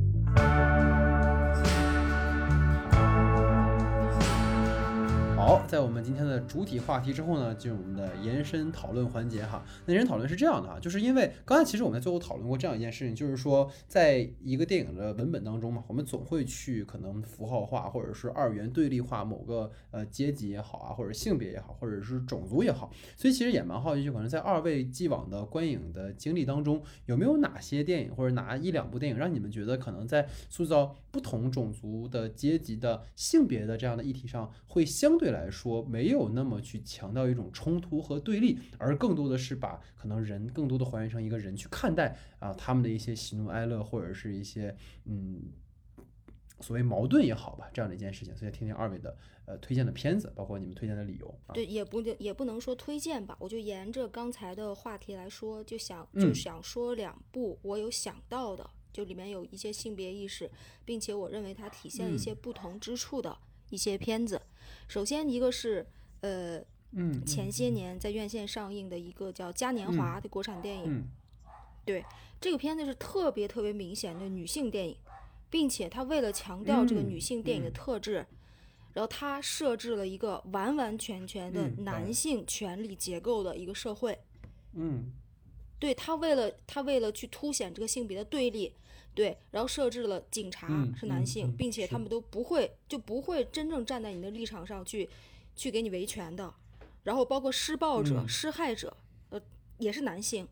Speaker 1: 好，在我们今天的主体话题之后呢，进入我们的延伸讨论环节哈。那延伸讨论是这样的哈，就是因为刚才其实我们在最后讨论过这样一件事情，就是说，在一个电影的文本当中嘛，我们总会去可能符号化或者是二元对立化某个呃阶级也好啊，或者性别也好，或者是种族也好。所以其实也蛮好奇，就可能在二位既往的观影的经历当中，有没有哪些电影或者哪一两部电影让你们觉得可能在塑造不同种族的阶级的性别的这样的议题上，会相对来说没有那么去强调一种冲突和对立，而更多的是把可能人更多的还原成一个人去看待啊他们的一些喜怒哀乐，或者是一些嗯所谓矛盾也好吧，这样的一件事情。所以听听二位的呃推荐的片子，包括你们推荐的理由。
Speaker 3: 对，也不也不能说推荐吧，我就沿着刚才的话题来说，就想就想说两部我有想到的，就里面有一些性别意识，并且我认为它体现一些不同之处的一些片子。首先一个是呃，
Speaker 1: 嗯，
Speaker 3: 前些年在院线上映的一个叫《嘉年华》的国产电影，对这个片子是特别特别明显的女性电影，并且它为了强调这个女性电影的特质，然后它设置了一个完完全全的男性权力结构的一个社会，
Speaker 1: 嗯，
Speaker 3: 对他为了他为了去凸显这个性别的对立。对，然后设置了警察是男性，并且他们都不会就不会真正站在你的立场上去去给你维权的。然后包括施暴者、施害者，呃，也是男性。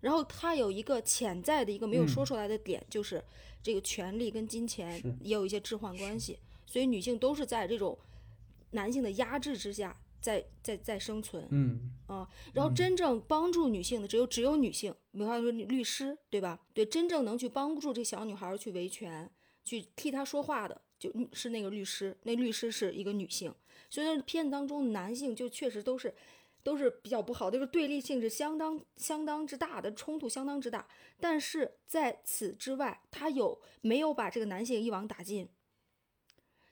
Speaker 3: 然后他有一个潜在的一个没有说出来的点，就是这个权力跟金钱也有一些置换关系，所以女性都是在这种男性的压制之下。在在在生存，
Speaker 1: 嗯
Speaker 3: 啊，然后真正帮助女性的只有只有女性，比方说律师，对吧？对，真正能去帮助这小女孩去维权，去替她说话的，就是那个律师。那律师是一个女性，所以片子当中男性就确实都是都是比较不好，就是对立性是相当相当之大的，冲突相当之大。但是在此之外，他有没有把这个男性一网打尽？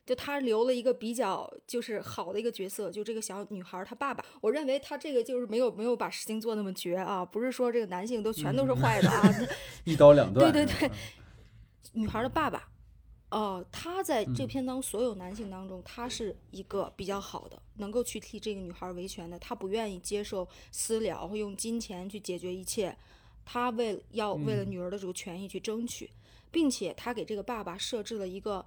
Speaker 3: 就他留了一个比较就是好的一个角色，就这个小女孩她爸爸，我认为他这个就是没有没有把事情做那么绝啊，不是说这个男性都全都是坏的啊，
Speaker 1: 一刀两断。
Speaker 3: 对对对，女孩的爸爸，哦，他在这片当所有男性当中，他是一个比较好的，能够去替这个女孩维权的，他不愿意接受私了，会用金钱去解决一切，他为要为了女儿的这个权益去争取，并且他给这个爸爸设置了一个。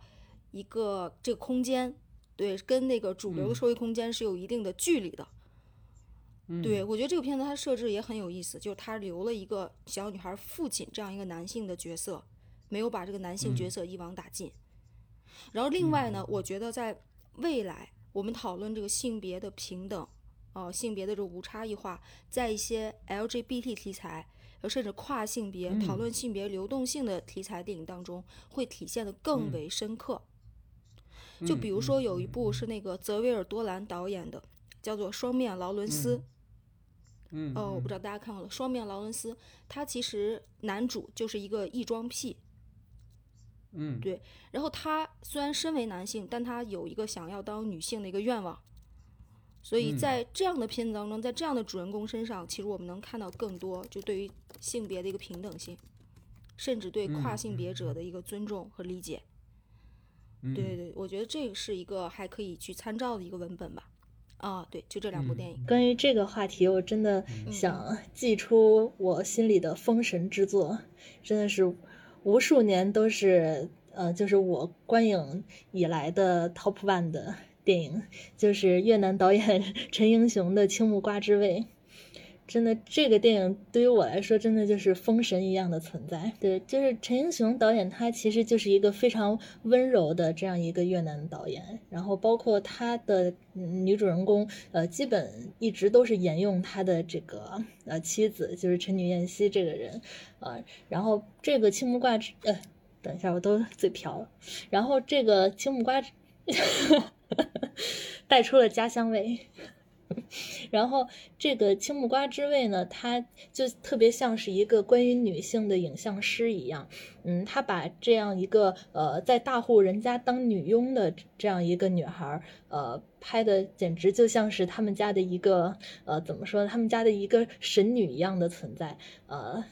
Speaker 3: 一个这个空间，对，跟那个主流的社会空间是有一定的距离的。对我觉得这个片子它设置也很有意思，就是它留了一个小女孩父亲这样一个男性的角色，没有把这个男性角色一网打尽。然后另外呢，我觉得在未来我们讨论这个性别的平等，哦，性别的这个无差异化，在一些 LGBT 题材。甚至跨性别讨论性别流动性的题材电影当中，会体现的更为深刻。就比如说有一部是那个泽维尔多兰导演的，叫做《双面劳伦斯》。
Speaker 1: 嗯。
Speaker 3: 哦，我不知道大家看过了，《双面劳伦斯》，他其实男主就是一个异装癖。
Speaker 1: 嗯。
Speaker 3: 对。然后他虽然身为男性，但他有一个想要当女性的一个愿望。所以在这样的片子当中，在这样的主人公身上，其实我们能看到更多，就对于性别的一个平等性，甚至对跨性别者的一个尊重和理解。对对，我觉得这个是一个还可以去参照的一个文本吧。啊，对，就这两部电影。
Speaker 2: 关于这个话题，我真的想寄出我心里的封神之作，真的是无数年都是呃，就是我观影以来的 top one 的。电影就是越南导演 陈英雄的《青木瓜之味》，真的，这个电影对于我来说，真的就是封神一样的存在。对，就是陈英雄导演，他其实就是一个非常温柔的这样一个越南导演。然后，包括他的女主人公，呃，基本一直都是沿用他的这个呃妻子，就是陈女燕西这个人，呃，然后这个青木瓜，呃，等一下，我都嘴瓢了。然后这个青木瓜。带出了家乡味，然后这个青木瓜之味呢，它就特别像是一个关于女性的影像师一样，嗯，他把这样一个呃在大户人家当女佣的这样一个女孩，呃，拍的简直就像是他们家的一个呃怎么说，他们家的一个神女一样的存在，呃，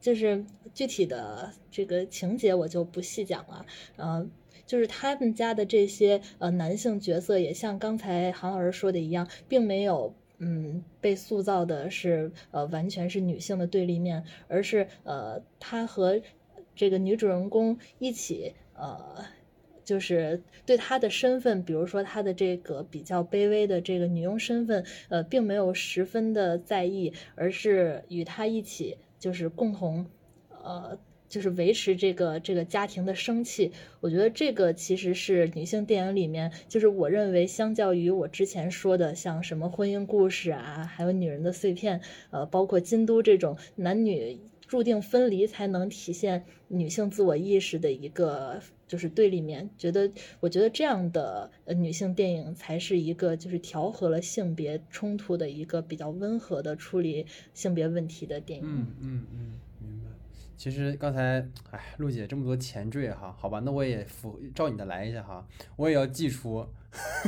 Speaker 2: 就是具体的这个情节我就不细讲了，呃。就是他们家的这些呃男性角色，也像刚才韩老师说的一样，并没有嗯被塑造的是呃完全是女性的对立面，而是呃他和这个女主人公一起呃就是对他的身份，比如说他的这个比较卑微的这个女佣身份，呃并没有十分的在意，而是与他一起就是共同呃。就是维持这个这个家庭的生气，我觉得这个其实是女性电影里面，就是我认为相较于我之前说的像什么婚姻故事啊，还有女人的碎片，呃，包括京都这种男女注定分离才能体现女性自我意识的一个就是对立面，觉得我觉得这样的呃女性电影才是一个就是调和了性别冲突的一个比较温和的处理性别问题的电影。
Speaker 1: 嗯嗯嗯。其实刚才，哎，陆姐这么多前缀哈，好吧，那我也符照你的来一下哈，我也要寄出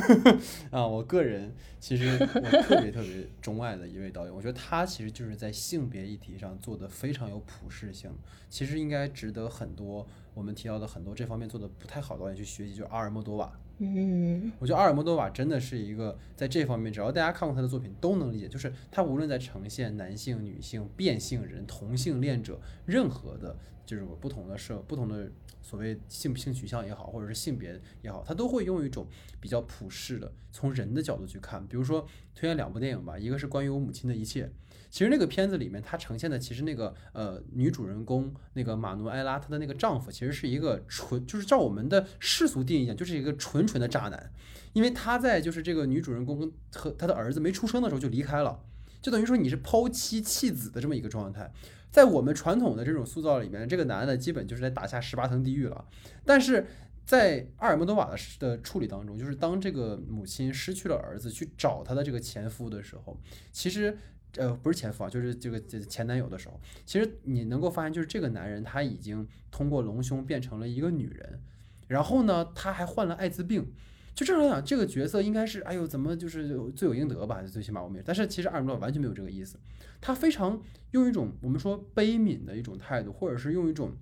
Speaker 1: 啊，我个人其实我特别特别钟爱的一位导演，我觉得他其实就是在性别议题上做的非常有普适性，其实应该值得很多我们提到的很多这方面做的不太好的导演去学习，就是阿尔莫多瓦。
Speaker 2: 嗯，
Speaker 1: 我觉得阿尔莫多瓦真的是一个在这方面，只要大家看过他的作品都能理解，就是他无论在呈现男性、女性、变性人、同性恋者，任何的，就是不同的社、不同的所谓性性取向也好，或者是性别也好，他都会用一种比较普世的，从人的角度去看。比如说推荐两部电影吧，一个是关于我母亲的一切。其实那个片子里面，它呈现的其实那个呃女主人公那个马努埃拉，她的那个丈夫其实是一个纯，就是照我们的世俗定义讲，就是一个纯纯的渣男，因为他在就是这个女主人公和她的儿子没出生的时候就离开了，就等于说你是抛妻弃子的这么一个状态，在我们传统的这种塑造里面，这个男的基本就是在打下十八层地狱了，但是在阿尔莫多瓦的的处理当中，就是当这个母亲失去了儿子去找她的这个前夫的时候，其实。呃，不是前夫啊，就是这个前男友的时候，其实你能够发现，就是这个男人他已经通过隆胸变成了一个女人，然后呢，他还患了艾滋病。就正常讲，这个角色应该是，哎呦，怎么就是罪有应得吧？最起码我们，但是其实二诺完全没有这个意思，他非常用一种我们说悲悯的一种态度，或者是用一种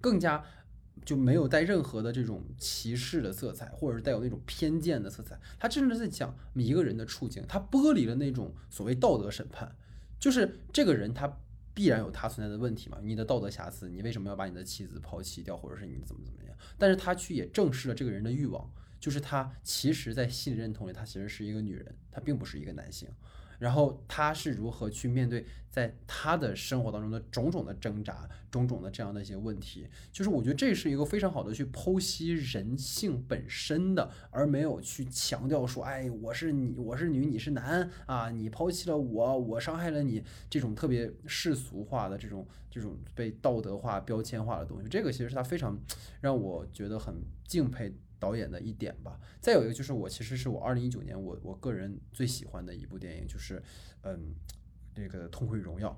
Speaker 1: 更加。就没有带任何的这种歧视的色彩，或者是带有那种偏见的色彩。他真的是在讲一个人的处境，他剥离了那种所谓道德审判，就是这个人他必然有他存在的问题嘛，你的道德瑕疵，你为什么要把你的妻子抛弃掉，或者是你怎么怎么样？但是他去也正视了这个人的欲望，就是他其实在心理认同里，他其实是一个女人，他并不是一个男性。然后他是如何去面对在他的生活当中的种种的挣扎、种种的这样的一些问题？就是我觉得这是一个非常好的去剖析人性本身的，而没有去强调说，哎，我是你，我是女，你是男啊，你抛弃了我，我伤害了你，这种特别世俗化的这种这种被道德化、标签化的东西。这个其实是他非常让我觉得很敬佩。导演的一点吧，再有一个就是我其实是我二零一九年我我个人最喜欢的一部电影，就是嗯这个《痛苦与荣耀》。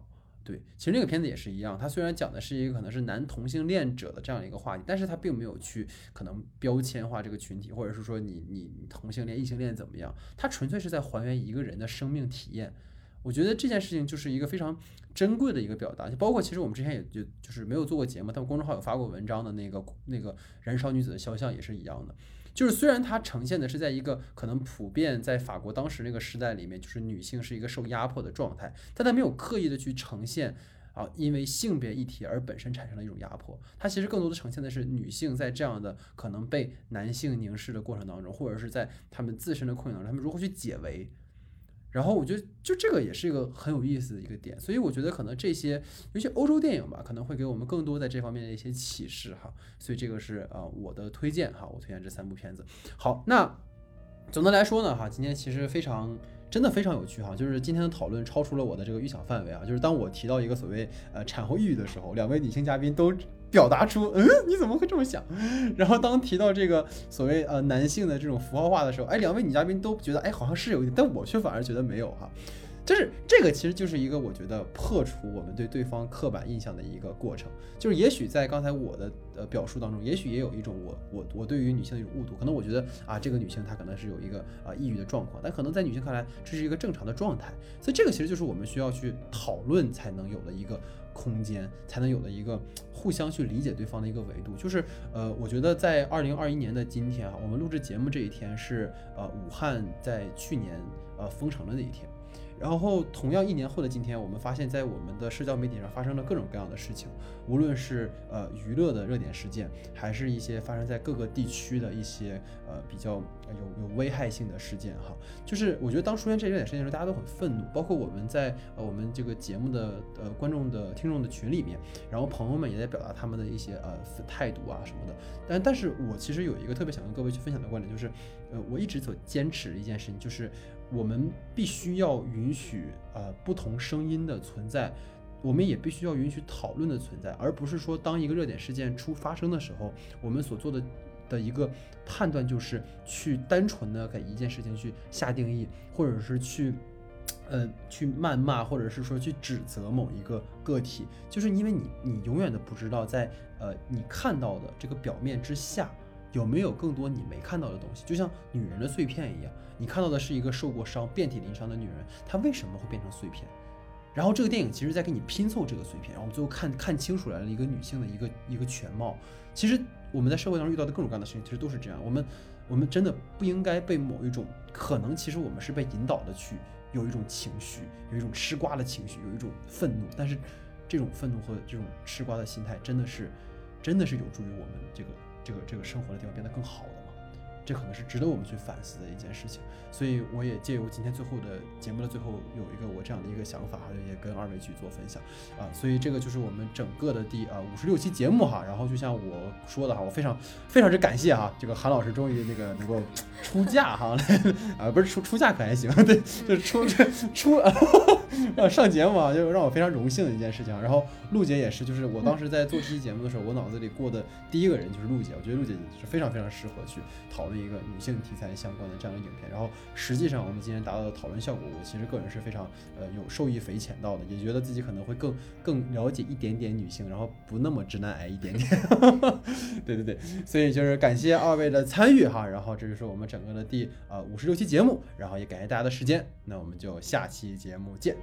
Speaker 1: 对，其实那个片子也是一样，它虽然讲的是一个可能是男同性恋者的这样一个话题，但是它并没有去可能标签化这个群体，或者是说你你同性恋、异性恋怎么样，它纯粹是在还原一个人的生命体验。我觉得这件事情就是一个非常珍贵的一个表达，就包括其实我们之前也就就是没有做过节目，但公众号有发过文章的那个那个燃烧女子的肖像也是一样的，就是虽然它呈现的是在一个可能普遍在法国当时那个时代里面，就是女性是一个受压迫的状态，但它没有刻意的去呈现啊，因为性别议题而本身产生了一种压迫，它其实更多的呈现的是女性在这样的可能被男性凝视的过程当中，或者是在他们自身的困境当中，他们如何去解围。然后我觉得，就这个也是一个很有意思的一个点，所以我觉得可能这些，尤其欧洲电影吧，可能会给我们更多在这方面的一些启示哈。所以这个是呃我的推荐哈，我推荐这三部片子。好，那总的来说呢哈，今天其实非常真的非常有趣哈，就是今天的讨论超出了我的这个预想范围啊，就是当我提到一个所谓呃产后抑郁的时候，两位女性嘉宾都表达出，嗯，你怎么会这么想？然后当提到这个所谓呃男性的这种符号化的时候，哎，两位女嘉宾都觉得，哎，好像是有一点，但我却反而觉得没有哈。就是这个，其实就是一个我觉得破除我们对对方刻板印象的一个过程。就是也许在刚才我的呃表述当中，也许也有一种我我我对于女性的一种误读。可能我觉得啊，这个女性她可能是有一个啊抑郁的状况，但可能在女性看来这是一个正常的状态。所以这个其实就是我们需要去讨论才能有的一个空间，才能有的一个互相去理解对方的一个维度。就是呃，我觉得在二零二一年的今天啊，我们录制节目这一天是呃武汉在去年呃封城的那一天。然后，同样一年后的今天，我们发现，在我们的社交媒体上发生了各种各样的事情，无论是呃娱乐的热点事件，还是一些发生在各个地区的一些呃比较有有危害性的事件哈。就是我觉得，当出现这些热点事件的时候，大家都很愤怒，包括我们在呃我们这个节目的呃观众的听众的群里面，然后朋友们也在表达他们的一些呃态度啊什么的。但但是我其实有一个特别想跟各位去分享的观点，就是呃我一直所坚持的一件事情就是。我们必须要允许呃不同声音的存在，我们也必须要允许讨论的存在，而不是说当一个热点事件出发生的时候，我们所做的的一个判断就是去单纯的给一件事情去下定义，或者是去，嗯去谩骂，或者是说去指责某一个个体，就是因为你你永远的不知道在呃你看到的这个表面之下。有没有更多你没看到的东西？就像女人的碎片一样，你看到的是一个受过伤、遍体鳞伤的女人，她为什么会变成碎片？然后这个电影其实在给你拼凑这个碎片，然后最后看看清楚来了一个女性的一个一个全貌。其实我们在社会当中遇到的各种各样的事情，其实都是这样。我们我们真的不应该被某一种可能，其实我们是被引导的去有一种情绪，有一种吃瓜的情绪，有一种愤怒。但是这种愤怒和这种吃瓜的心态，真的是真的是有助于我们这个。这个这个生活的地方变得更好的，这可能是值得我们去反思的一件事情。所以我也借由今天最后的节目的最后有一个我这样的一个想法，也跟二位去做分享啊。所以这个就是我们整个的第啊五十六期节目哈。然后就像我说的哈，我非常非常之感谢哈，这个韩老师终于那个能够出嫁哈，啊不是出出嫁可还行，对，就是出 出让上节目啊，就让我非常荣幸的一件事情。然后陆姐也是，就是我当时在做这期节目的时候，我脑子里过的第一个人就是陆姐，我觉得陆姐是非常非常适合去讨论一个女性题材相关的这样的影片。然后。实际上，我们今天达到的讨论效果，我其实个人是非常呃有受益匪浅到的，也觉得自己可能会更更了解一点点女性，然后不那么直男癌一点点。对对对，所以就是感谢二位的参与哈，然后这就是我们整个的第呃五十六期节目，然后也感谢大家的时间，那我们就下期节目见。